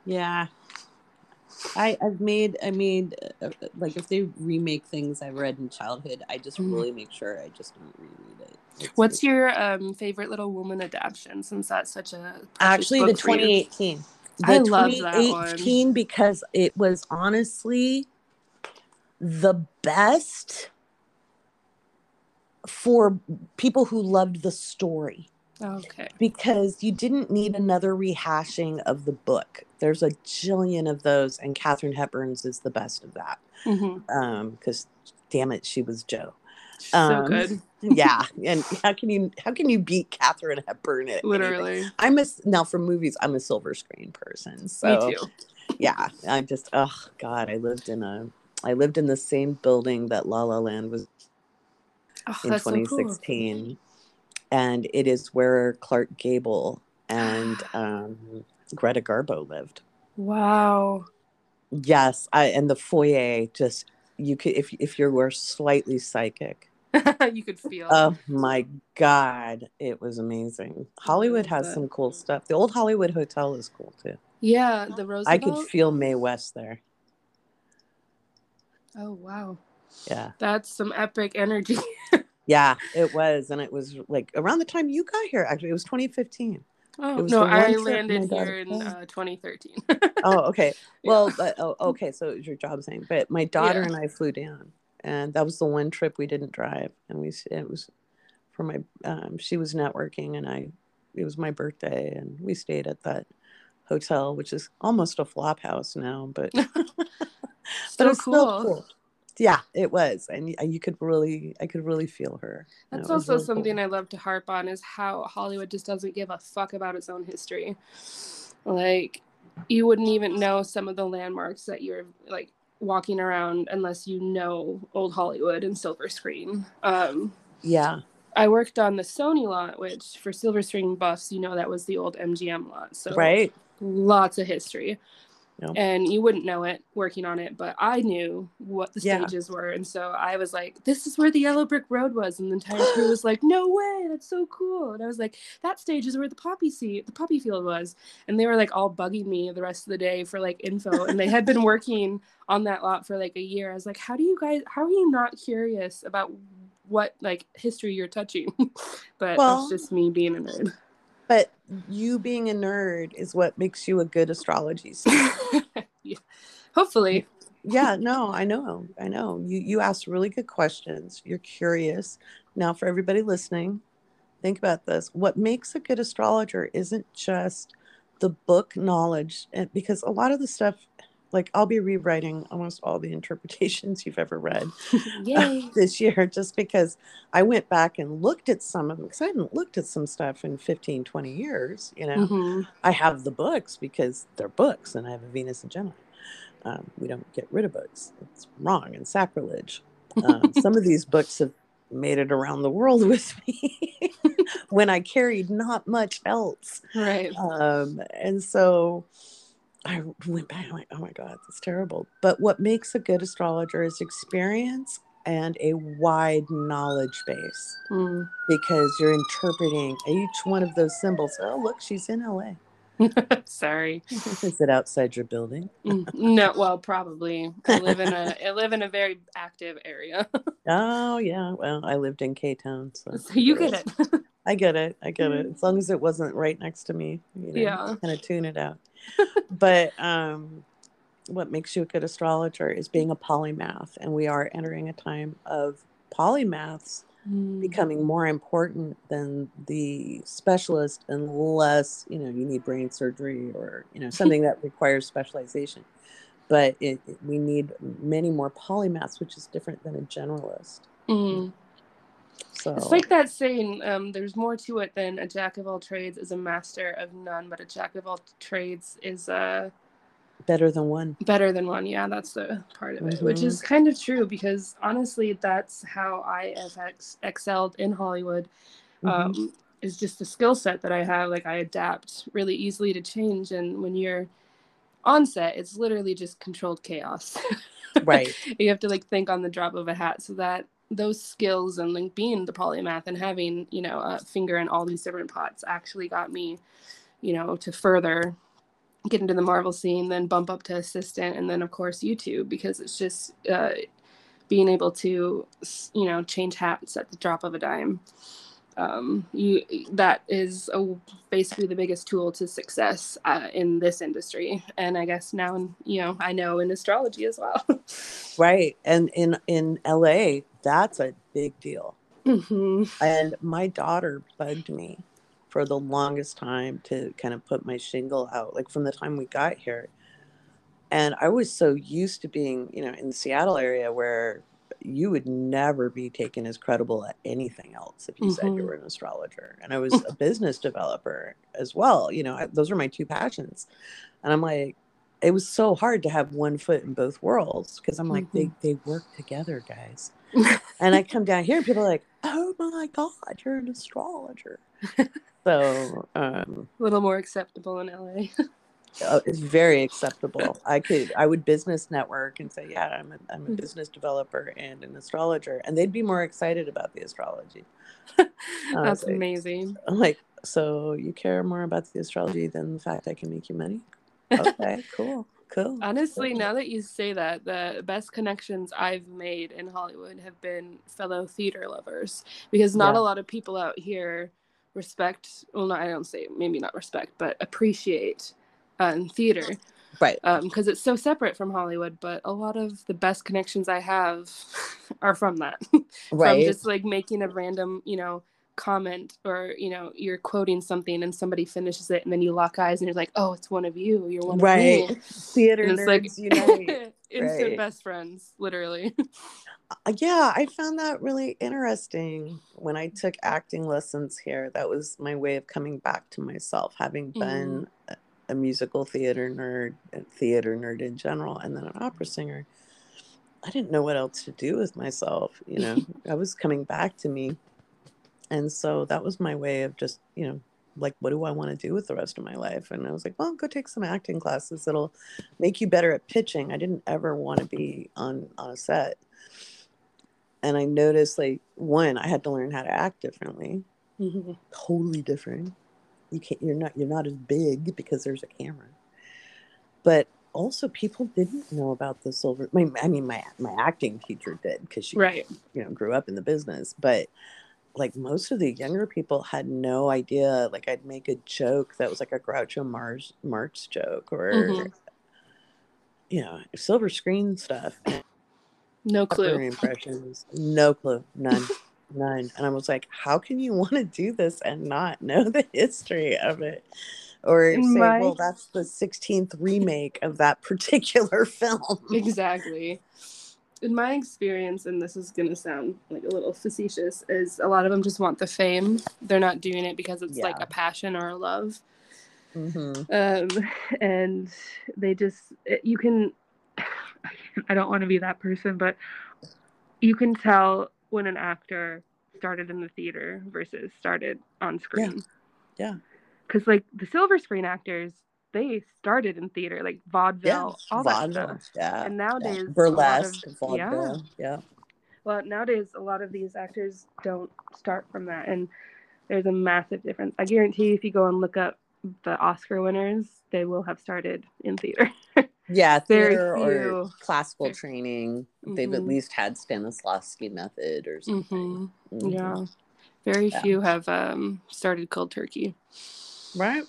Yeah. I I've made I made uh, like if they remake things I read in childhood, I just Mhm. really make sure I just don't reread it. It's what's just- your um, favorite Little Woman adaptation? Since that's such a actually the book for you? 2018? The I love that one. 2018 because it was honestly the best for people who loved the story. Okay. because you didn't need another rehashing of the book. There's a jillion of those, and Katharine Hepburn's is the best of that. hmm Um, because damn it, she was Jo. So Um, good. Yeah, and how can you how can you beat Katharine Hepburn? At anything? Literally. I'm a now for movies. I'm a silver screen person. So Me too. yeah, I'm just oh god, I lived in a I lived in the same building that La La Land was Oh, in that's so cool. 2016 and it is where clark gable and um, greta garbo lived Wow. yes I, and the foyer just you could if, if you were slightly psychic you could feel. oh my god it was amazing hollywood has that. some cool stuff the old hollywood hotel is cool too yeah, the Roosevelt. i could feel mae west there oh wow, yeah that's some epic energy. yeah it was and it was like around the time you got here actually it was 2015 Oh no, I landed here in uh, 2013. oh okay Yeah. well but, oh, okay so it was your job thing but my daughter Yeah. and i flew down and that was the one trip we didn't drive and we it was for my um, she was networking and i it was my birthday and we stayed at that hotel which is almost a flop house now but but it's cool. still cool yeah it was and you could really i could really feel her That's also really something cool. I love to harp on is how Hollywood just doesn't give a fuck about its own history. Like you wouldn't even know some of the landmarks that you're like walking around unless you know old Hollywood and silver screen. Um yeah I worked on the Sony lot, which for silver screen buffs, you know that was the old MGM lot. So right lots of history. Yep. And you wouldn't know it working on it, but I knew what the Yeah. stages were. And so I was like, this is where the yellow brick road was. And the entire crew was like, no way, that's so cool. And I was like, that stage is where the poppy seat, the poppy field was. And they were like all bugging me the rest of the day for like info. And they had been working on that lot for like a year. I was like, how do you guys, how are you not curious about what like history you're touching? but Well- that's just me being a nerd. But you being a nerd is what makes you a good astrology student yeah. Hopefully. yeah no i know i know. You you ask really good questions. You're curious. Now for everybody listening think about this. What makes a good astrologer isn't just the book knowledge eh, because a lot of the stuff like i'll be rewriting almost all the interpretations you've ever read this year just because i went back and looked at some of them because i hadn't looked at some stuff in 15 20 years you know Mhm. I have the books because they're books, and I have a Venus and Gemini. Um, we don't get rid of books; it's wrong and sacrilege. Um, some of these books have made it around the world with me when I carried not much else, Right. um, and so I went back. Like, oh my god, that's terrible. But what makes a good astrologer is experience and a wide knowledge base Mm. because you're interpreting each one of those symbols. Oh, look, she's in LA. Sorry. Is it outside your building? Mm, no, well, probably. I live in a I live in a very active area, Oh yeah. Well, I lived in K Town, so so you get it. I get it. I get it. As long as it wasn't right next to me, you know, Yeah. kind of tune it out. but um, what makes you a good astrologer is being a polymath, and we are entering a time of polymaths Mm. becoming more important than the specialist unless you know you need brain surgery or you know something that requires specialization but it, it- we need many more polymaths which is different than a generalist Mm. So It's like that saying, um, there's more to it than a jack of all trades is a master of none, but a jack of all trades is uh, better than one. better than one. Yeah, that's the part of it, which Mhm. is kind of true because honestly, that's how I have ex- excelled in Hollywood. Mhm. Um, is just the skill set that I have. Like I adapt really easily to change, and when you're on set, it's literally just controlled chaos. Right. you have to like think on the drop of a hat so that those skills and like being the polymath and having you know a finger in all these different pots actually got me you know to further get into the marvel scene then bump up to assistant and then of course youtube because it's just uh, being able to you know change hats at the drop of a dime. Um, you that is a, basically the biggest tool to success uh, in this industry. And i guess now you know i know in astrology as well. Right. And in in LA, that's a big deal. hmm And my daughter bugged me for the longest time to kind of put my shingle out, like from the time we got here. And I was so used to being, you know, in the Seattle area where you would never be taken as credible at anything else if you said you Mhm. were an astrologer. And I was a business developer as well. You know, I, those are my two passions. And I'm like, it was so hard to have one foot in both worlds because I'm like, they, they work together, guys. And I come down here and people are like, oh my God, you're an astrologer. so um, a little more acceptable in LA. uh, it's very acceptable. I could, I would business network and say, yeah, I'm a, I'm a Mhm. business developer and an astrologer. And they'd be more excited about the astrology. That's Honestly. amazing. I'm like, so you care more about the astrology than the fact I can make you money? Okay, cool, cool. Honestly, now that you say that, the best connections I've made in Hollywood have been fellow theater lovers because not Yeah. a lot of people out here respect, well, no, I don't say maybe not respect, but appreciate um, theater Right. because it's so separate from Hollywood. But a lot of the best connections I have are from that. from Right. just like making a random, you know, comment or you know you're quoting something and somebody finishes it and then you lock eyes and you're like oh it's one of you you're one right. of me Theater And it's like- nerds unite. instant Right. best friends literally Uh, yeah, I found that really interesting when I took acting lessons here. That was my way of coming back to myself, having been a, a musical theater nerd, a theater nerd in general, and then an opera singer. I didn't know what else to do with myself. You know, I was coming back to me. And so that was my way of just, you know, like, what do I want to do with the rest of my life? And I was like, well, go take some acting classes that'll make you better at pitching. I didn't ever want to be on, on a set and I noticed like one, I had to learn how to act differently, mm-hmm. totally different. You can't, you're not, you're not as big because there's a camera. But also, people didn't know about the silver. My, I mean, my my acting teacher did because she, right you know, grew up in the business. But like most of the younger people had no idea. Like I'd make a joke that was like a Groucho Mars Marx joke, or Mhm. you know, silver screen stuff. no clue impressions. No clue. None. None. And I was like, how can you want to do this and not know the history of it? Or In say, my- well, that's the 16th remake of that particular film. exactly in my experience and this is going to sound like a little facetious is a lot of them just want the fame. They're not doing it because it's like a passion or a love. Hmm um and they just it- you can i don't want to be that person but you can tell when an actor started in the theater versus started on screen. Yeah. because like the silver screen actors they started in theater like Yeah. vaudeville all that Vaudeville. stuff Yeah. and yeah. nowadays a lot of- Burlesque. yeah Yeah. well, nowadays a lot of these actors don't start from that, and there's a massive difference. I guarantee if you go and look up the Oscar winners, they will have started in theater. Yeah. Theater or classical training. They've at Mhm. least had Stanislavski method or something. hmm Mhm. Yeah, very Yeah. few have um, started cold turkey. Right.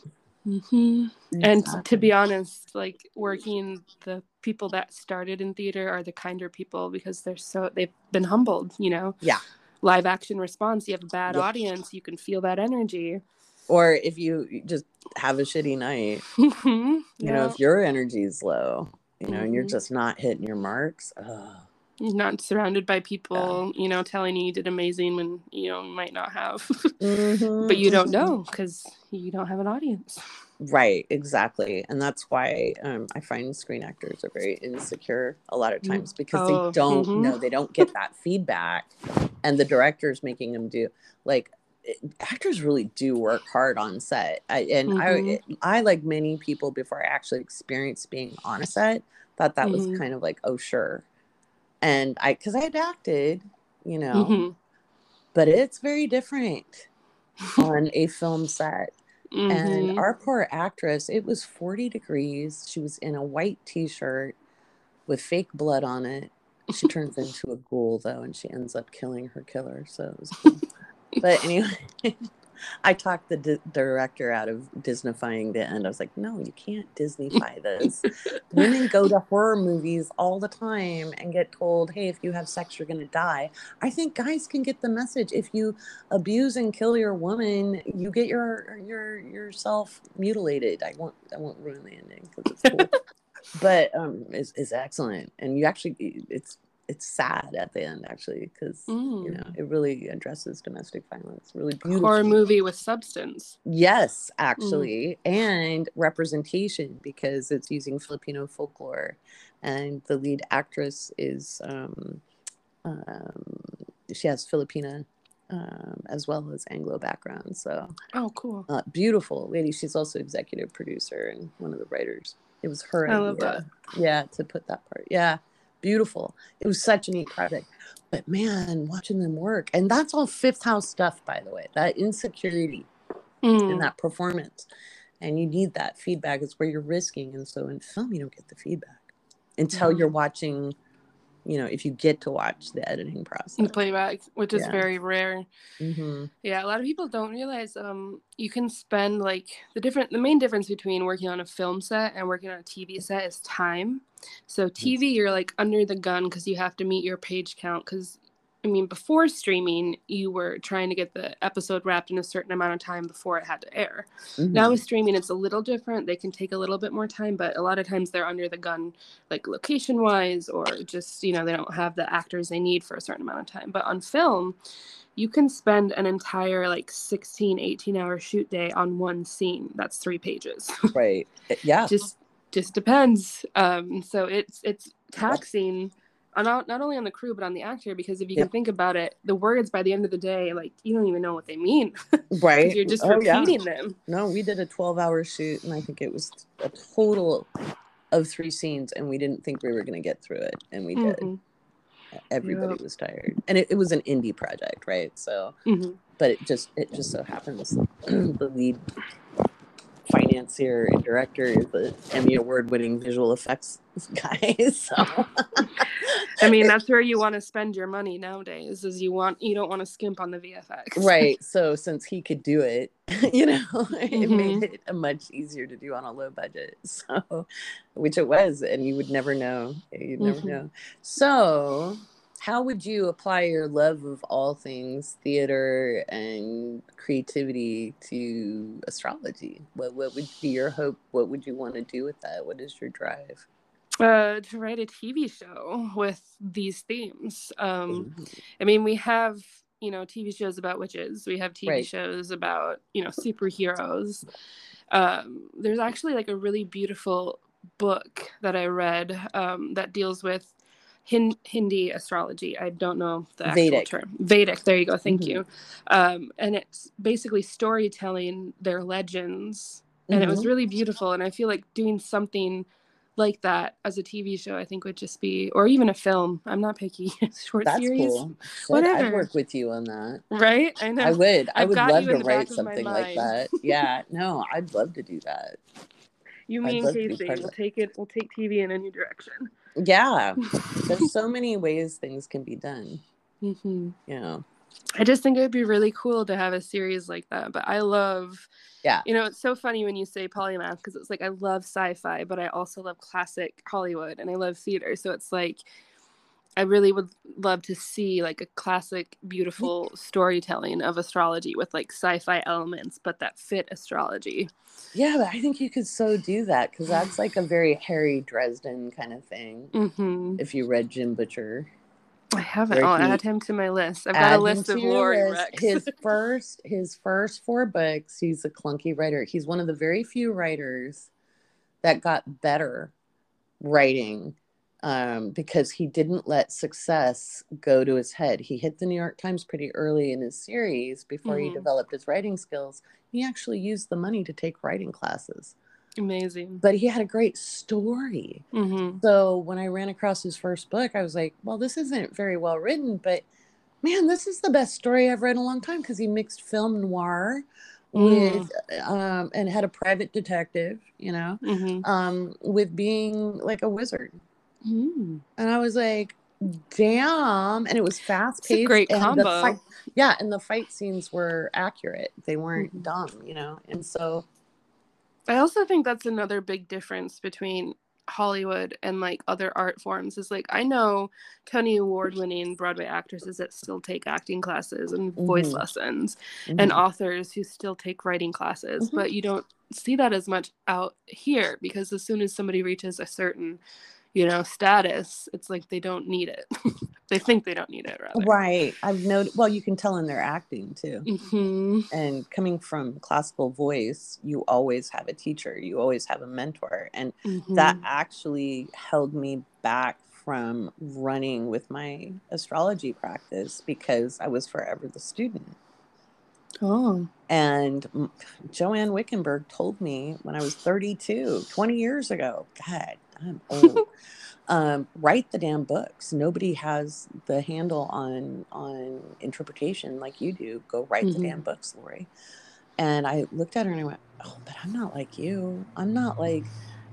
Hmm And to be honest, like working, the people that started in theater are the kinder people because they're so they've been humbled. You know. Yeah. Live action response. You have a bad Yep. audience. You can feel that energy. Or if you just have a shitty night, Mhm. you know, if your energy is low, you know, and you're Mhm. just not hitting your marks, oh, You're not surrounded by people, you know, telling you you did amazing when you know you might not have, Mhm, but you don't mhm. know because you don't have an audience. Right, exactly. And that's why um, I find screen actors are very insecure a lot of Mm. times because Oh, they don't mhm. know, they don't get that feedback. And the director's making them do, like, it- actors really do work hard on set. I, and Mhm. I, I, like many people before I actually experienced being on a set, thought that was Mhm. kind of like, oh, sure. And I, because I had acted, you know, Mhm. but it's very different on a film set. And Mhm. our poor actress it was 40 degrees. She was in a white t-shirt with fake blood on it. She turns into a ghoul though and she ends up killing her killer so it was cool. But anyway i talked the di- director out of disneyfying the end. I was like no you can't disneyfy this. Women go to horror movies all the time and get told hey if you have sex you're going to die i think guys can get the message. If you abuse and kill your woman you get your your yourself mutilated. I won't i won't ruin the ending because it's cool. But um it's, it's excellent. And you actually it's it's sad at the end actually because you Mm. know it really addresses domestic violence really beautiful Horror movie with substance. Yes, actually, and representation because it's using Filipino folklore, and the lead actress is um, um, she has Filipina um, as well as Anglo background. So Oh, cool. uh, beautiful lady. She's also executive producer and one of the writers. It was her I idea, love that. yeah, to put that part. Yeah, beautiful. It was such a neat project. But man, watching them work, and that's all Fifth House stuff, by the way. That insecurity in Mm. that performance and you need that feedback it's where you're risking and so in film you don't get the feedback until Yeah. you're watching you know if you get to watch the editing process The playback, which is Yeah. very rare. hmm Yeah, a lot of people don't realize um you can spend like the different the main difference between working on a film set and working on a TV set is time. So TV you're like under the gun because you have to meet your page count because I mean before streaming you were trying to get the episode wrapped in a certain amount of time before it had to air. Mm-hmm. Now with streaming it's a little different. They can take a little bit more time, but a lot of times they're under the gun like location wise or just, you know, they don't have the actors they need for a certain amount of time. But on film, you can spend an entire like 16 18 hour shoot day on one scene that's three pages right yeah just just depends um so it's it's taxing not, not only on the crew but on the actor because if you Yep. can think about it the words by the end of the day like you don't even know what they mean right you're just Oh, yeah. repeating them no we did a 12 hour shoot and i think it was a total of three scenes and we didn't think we were going to get through it and we did Mhm, everybody Yep. was tired and it, it was an indie project right so mhm. but it just it just so happens the lead financier and director is the Emmy award winning visual effects guy. So i mean that's where you want to spend your money nowadays is you want you don't want to skimp on the vfx right. So since he could do it, you know, it Mhm. made it much easier to do on a low budget. So which it was, and you would never know. You'd never Mhm. know. So how would you apply your love of all things theater and creativity to astrology? What what would be your hope? What would you want to do with that? What is your drive? uh, to write a TV show with these themes. Um, Ooh. I mean, we have you know TV shows about witches. We have TV Right. shows about you know superheroes. Um, there's actually like a really beautiful book that I read um, that deals with Hin- Hindi astrology. I don't know the actual Vedic. term. Vedic. There you go. Thank Mhm. you. Um, and it's basically storytelling their legends, and it was Mhm. really beautiful. And I feel like doing something like that as a TV show, I think would just be, or even a film. I'm not picky. Short That's series, cool. Shit, I'd work with you on that. right? I know. I would. I I've would love to write something like that. Yeah. No, I'd love to do that. you, me, and love to be Casey. We'll take it. We'll take TV in a new direction. Yeah. There's so many ways things can be done. hmm You know. I just think it would be really cool to have a series like that. But I love, Yeah. you know, it's so funny when you say polymath because it's like I love sci-fi, but I also love classic Hollywood and I love theater. So it's like I really would love to see like a classic, beautiful storytelling of astrology with like sci-fi elements, but that fit astrology. Yeah, but I think you could so do that because that's like a very Harry Dresden kind of thing. hmm If you read Jim Butcher, I haven't. I'll add him to my list. I've got a list of Laurie. Rex. His first, his first four books. He's a clunky writer. He's one of the very few writers that got better writing um, because he didn't let success go to his head. He hit the New York Times pretty early in his series before he Mhm. developed his writing skills. He actually used the money to take writing classes, Amazing. but he had a great story. hmm So when I ran across his first book, I was like, well, this isn't very well written, but man, this is the best story I've read in a long time because he mixed film noir with um and had a private detective, you know, hmm um with being like a wizard. Mm. And I was like, damn. And it was fast paced. great and combo. The fight, yeah, and the fight scenes were accurate. They weren't Mhm. dumb, you know. And so I also think that's another big difference between Hollywood and like other art forms is like I know Tony Award winning Broadway actresses that still take acting classes and voice Mhm. lessons and mhm, authors who still take writing classes, Mhm. but you don't see that as much out here because as soon as somebody reaches a certain, you know, status, it's like they don't need it. they think they don't need it rather. right. I've noted well, you can tell in their acting too. hmm and coming from classical voice you always have a teacher you always have a mentor and that Mm-hmm. actually held me back from running with my astrology practice because i was forever the student Oh. and joanne Wickenburg told me when i was 32 20 years ago god i'm old. Um, write the damn books. Nobody has the handle on on interpretation like you do. Go write the Mhm. damn books Laurie. And i looked at her and i went oh but i'm not like you. I'm not like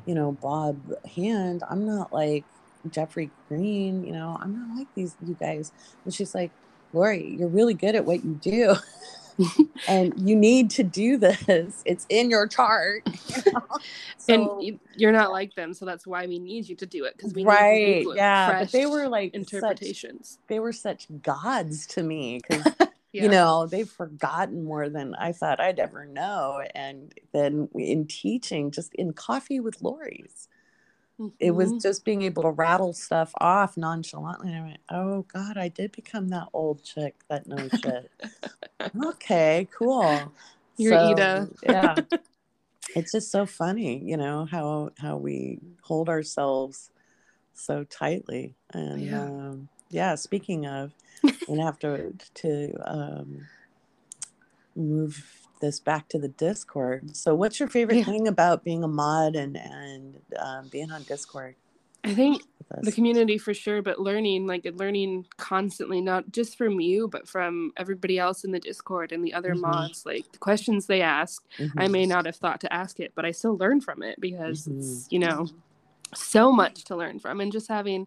you know bob hand. I'm not like jeffrey green you know? I'm not like these you guys. And she's like Laurie you're really good at what you do and you need to do this it's in your chart you know? So- and you- you're not like them, so that's why we need you to do it because we right need yeah fresh but they were like such, interpretations. they were such gods to me because Yeah. you know they've forgotten more than i thought i'd ever know and then in teaching just in coffee with Laurie's it was Mhm. just being able to rattle stuff off nonchalantly and i went oh god i did become that old chick that knows shit okay cool You're Ida. yeah it's just so funny you know how how we hold ourselves so tightly and Yeah. um yeah speaking of and have to to um move this back to the discord so what's your favorite Yeah. thing about being a mod and and um, being on discord I think the community for sure, but learning, like learning constantly, not just from you, but from everybody else in the Discord and the other Mhm. mods. Like the questions they ask, I Mhm. may not have thought to ask it, but I still learn from it because Mhm. it's, you know, so much to learn from. And just having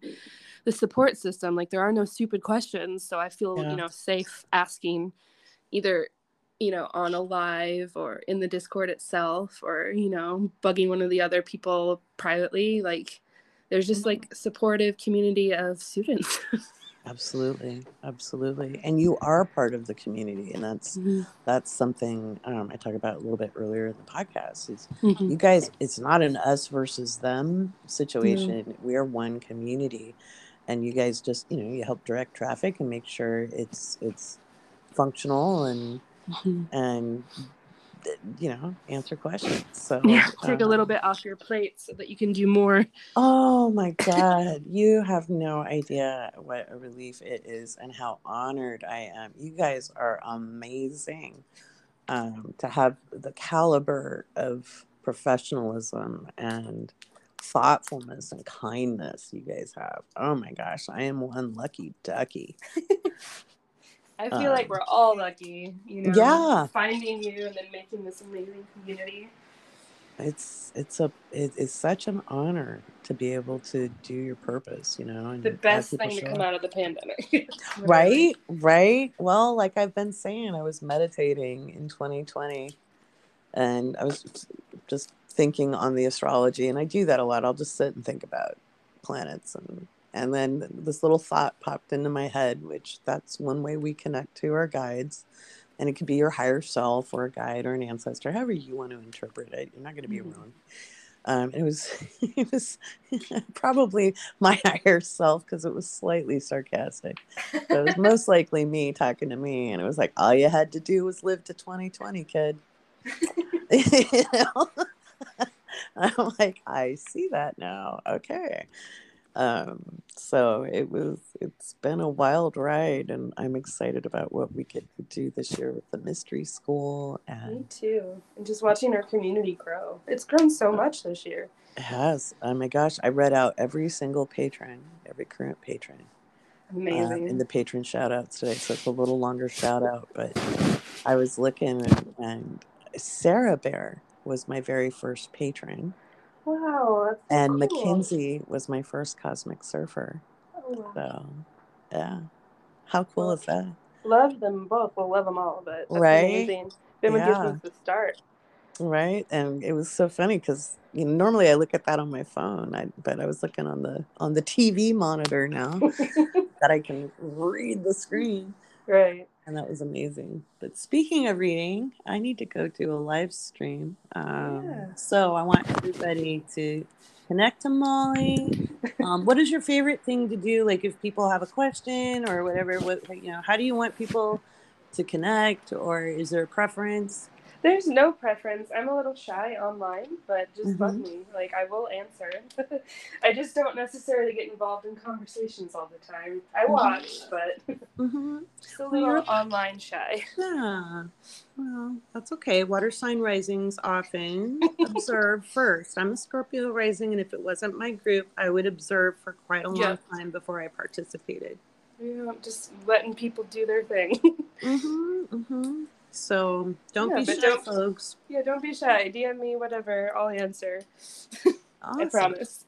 the support system, like there are no stupid questions. So I feel, Yeah. you know, safe asking either, you know, on a live or in the Discord itself or, you know, bugging one of the other people privately. Like there's just like supportive community of students. absolutely absolutely and you are part of the community and that's that's something um, i talked about a little bit earlier in the podcast is Mhm. you guys it's not an us versus them situation we are one community and you guys just you know you help direct traffic and make sure it's it's functional and Mhm. and you know answer questions so Yeah, take a um, little bit off your plate so that you can do more. oh my god you have no idea what a relief it is and how honored i am you guys are amazing um, to have the caliber of professionalism and thoughtfulness and kindness you guys have oh my gosh i am one lucky ducky I feel like Um, we're all lucky, you know. Yeah. Finding you and then making this amazing community. it's it's a it, it's such an honor to be able to do your purpose you know and The best thing to come out of the pandemic. right right well like i've been saying i was meditating in 2020 and i was just thinking on the astrology and i do that a lot i'll just sit and think about planets and and then this little thought popped into my head which that's one way we connect to our guides and it could be your higher self or a guide or an ancestor however you want to interpret it you're not going to be Mhm. wrong Um, it was it was probably my higher self because it was slightly sarcastic. But it was most likely me talking to me, and it was like all you had to do was live to 2020, kid. you know? I'm like, I see that now. Okay. Um, so it was it's been a wild ride and I'm excited about what we get to do this year with the mystery school and Me too. And just watching our community grow. It's grown so much this year. it has. Oh my gosh, I read out every single patron, every current patron. uh, Amazing. in the patron shout outs today. So it's a little longer shout out, but I was looking and, and Sarah Bear was my very first patron. Wow, so And cool. Mackenzie was my first cosmic surfer. Oh, wow. So yeah. How cool is that? Love them both. We'll love them all, but that's Right? amazing. Been what gives Yeah. us the start. Right. And it was so funny because you know, normally I look at that on my phone, I, but I was looking on the on the TV monitor now that I can read the screen. right. And that was amazing. But speaking of reading, I need to go do a live stream. Um, Yeah. So I want everybody to connect to Mauli. Um, what is your favorite thing to do? Like if people have a question or whatever, what you know, how do you want people to connect, or is there a preference? There's no preference. I'm a little shy online, but just love Mhm. me. Like I will answer. I just don't necessarily get involved in conversations all the time. I Mhm. watch, but Mm-hmm. just a little you're- online shy. Yeah. Well, that's okay. Water sign risings often observe first. I'm a Scorpio rising, and if it wasn't my group, I would observe for quite a long Yeah. time before I participated. Yeah, just letting people do their thing. Mm-hmm. Mm-hmm. So don't Yeah, be shy, don't- folks. yeah, don't be shy. DM me, whatever. I'll answer. Awesome. I promise.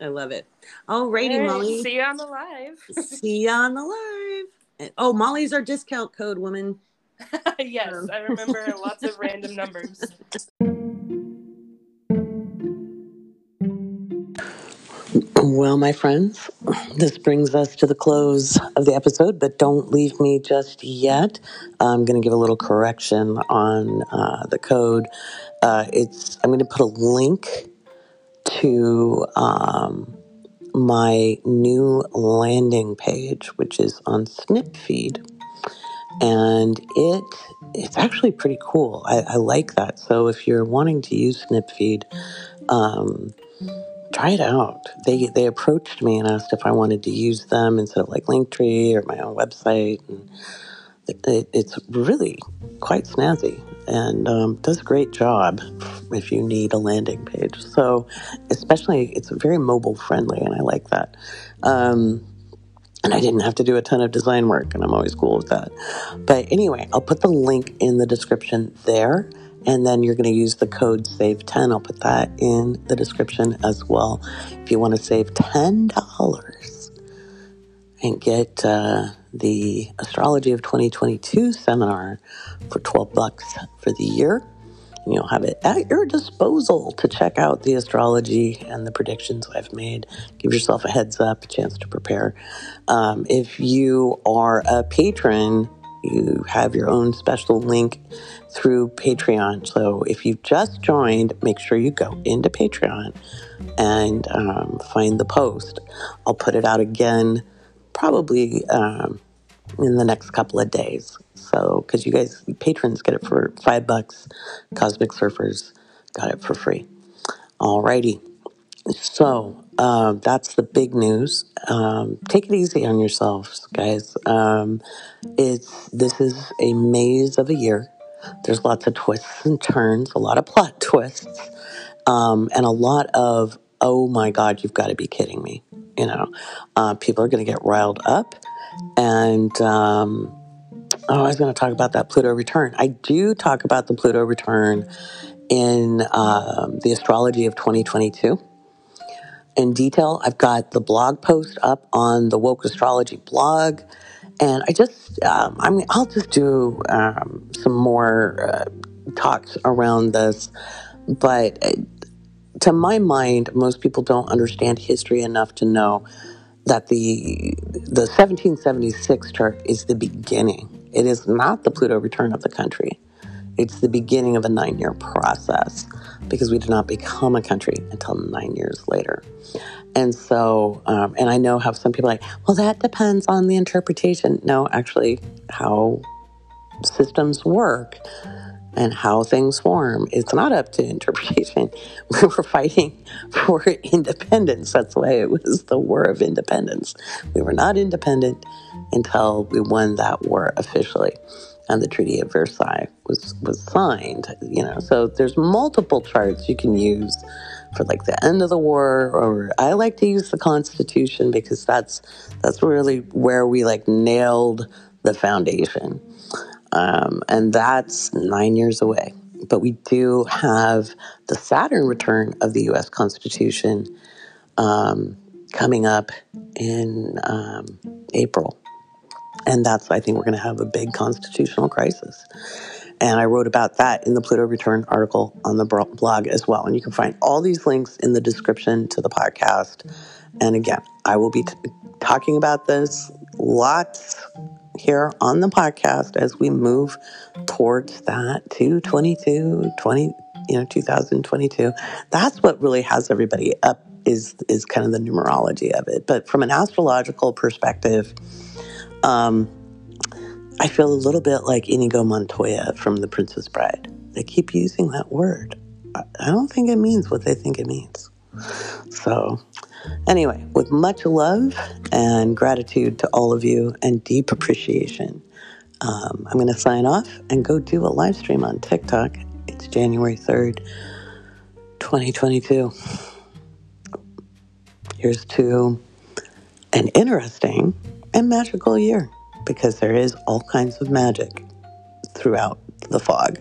I love it. Alrighty, All right, Mauli. See you on the live. See ya on the live. And- Oh, Mauli's our discount code, woman. yes, Um. I remember lots of random numbers. Well, my friends, this brings us to the close of the episode, but don't leave me just yet. I'm going to give a little correction on uh, the code. Uh, it's I'm going to put a link to um, my new landing page, which is on Snipfeed, and it it's actually pretty cool. I, I like that. So if you're wanting to use Snipfeed, um, try it out. They they approached me and asked if I wanted to use them instead of like Linktree or my own website, and it, it, it's really quite snazzy and um, does a great job if you need a landing page. So especially it's very mobile friendly, and I like that. Um, and I didn't have to do a ton of design work, and I'm always cool with that. But anyway, I'll put the link in the description there and then you're going to use the code save10 i'll put that in the description as well. If you want to save $10 and get uh, the astrology of 2022 seminar for 12 bucks for the year and you'll have it at your disposal to check out the astrology and the predictions i've made. Give yourself a heads up a chance to prepare. Um, if you are a patron you have your own special link through Patreon. So if you've just joined, make sure you go into Patreon and um, find the post. I'll put it out again probably um, in the next couple of days. So, because you guys, patrons get it for five bucks, Cosmic Surfers got it for free. Alrighty. So um, that's the big news. Um, take it easy on yourselves, guys. Um, it's this is a maze of a year. There's lots of twists and turns, a lot of plot twists, um, and a lot of oh my god, you've got to be kidding me. You know, uh, people are going to get riled up, and um, oh, I was going to talk about that Pluto return. I do talk about the Pluto return in um, the astrology of 2022 in detail. I've got the blog post up on the Woke Astrology blog, and I just, um, I mean, I'll just do um, some more uh, talks around this. But uh, to my mind, most people don't understand history enough to know that the the 1776 chart is the beginning. It is not the Pluto return of the country. It's the beginning of a nine year process because we did not become a country until nine years later. And so, um, and I know how some people are like, well, that depends on the interpretation. No, actually, how systems work and how things form. It's not up to interpretation. We were fighting for independence. That's why it was the War of Independence. We were not independent until we won that war officially. And the Treaty of Versailles was, was signed, you know. So there's multiple charts you can use for like the end of the war or I like to use the Constitution because that's that's really where we like nailed the foundation. Um, and that's nine years away. But we do have the Saturn return of the U.S. Constitution um, coming up in um, April. And that's, I think, we're going to have a big constitutional crisis. And I wrote about that in the Pluto Return article on the blog as well. And you can find all these links in the description to the podcast. And again, I will be t- talking about this lots here on the podcast as we move towards that 222 20 you know 2022 that's what really has everybody up is is kind of the numerology of it but from an astrological perspective um i feel a little bit like inigo montoya from the princess bride they keep using that word i don't think it means what they think it means so Anyway, with much love and gratitude to all of you and deep appreciation, um, I'm going to sign off and go do a live stream on TikTok. It's January 3rd, 2022. Here's to an interesting and magical year because there is all kinds of magic throughout the fog.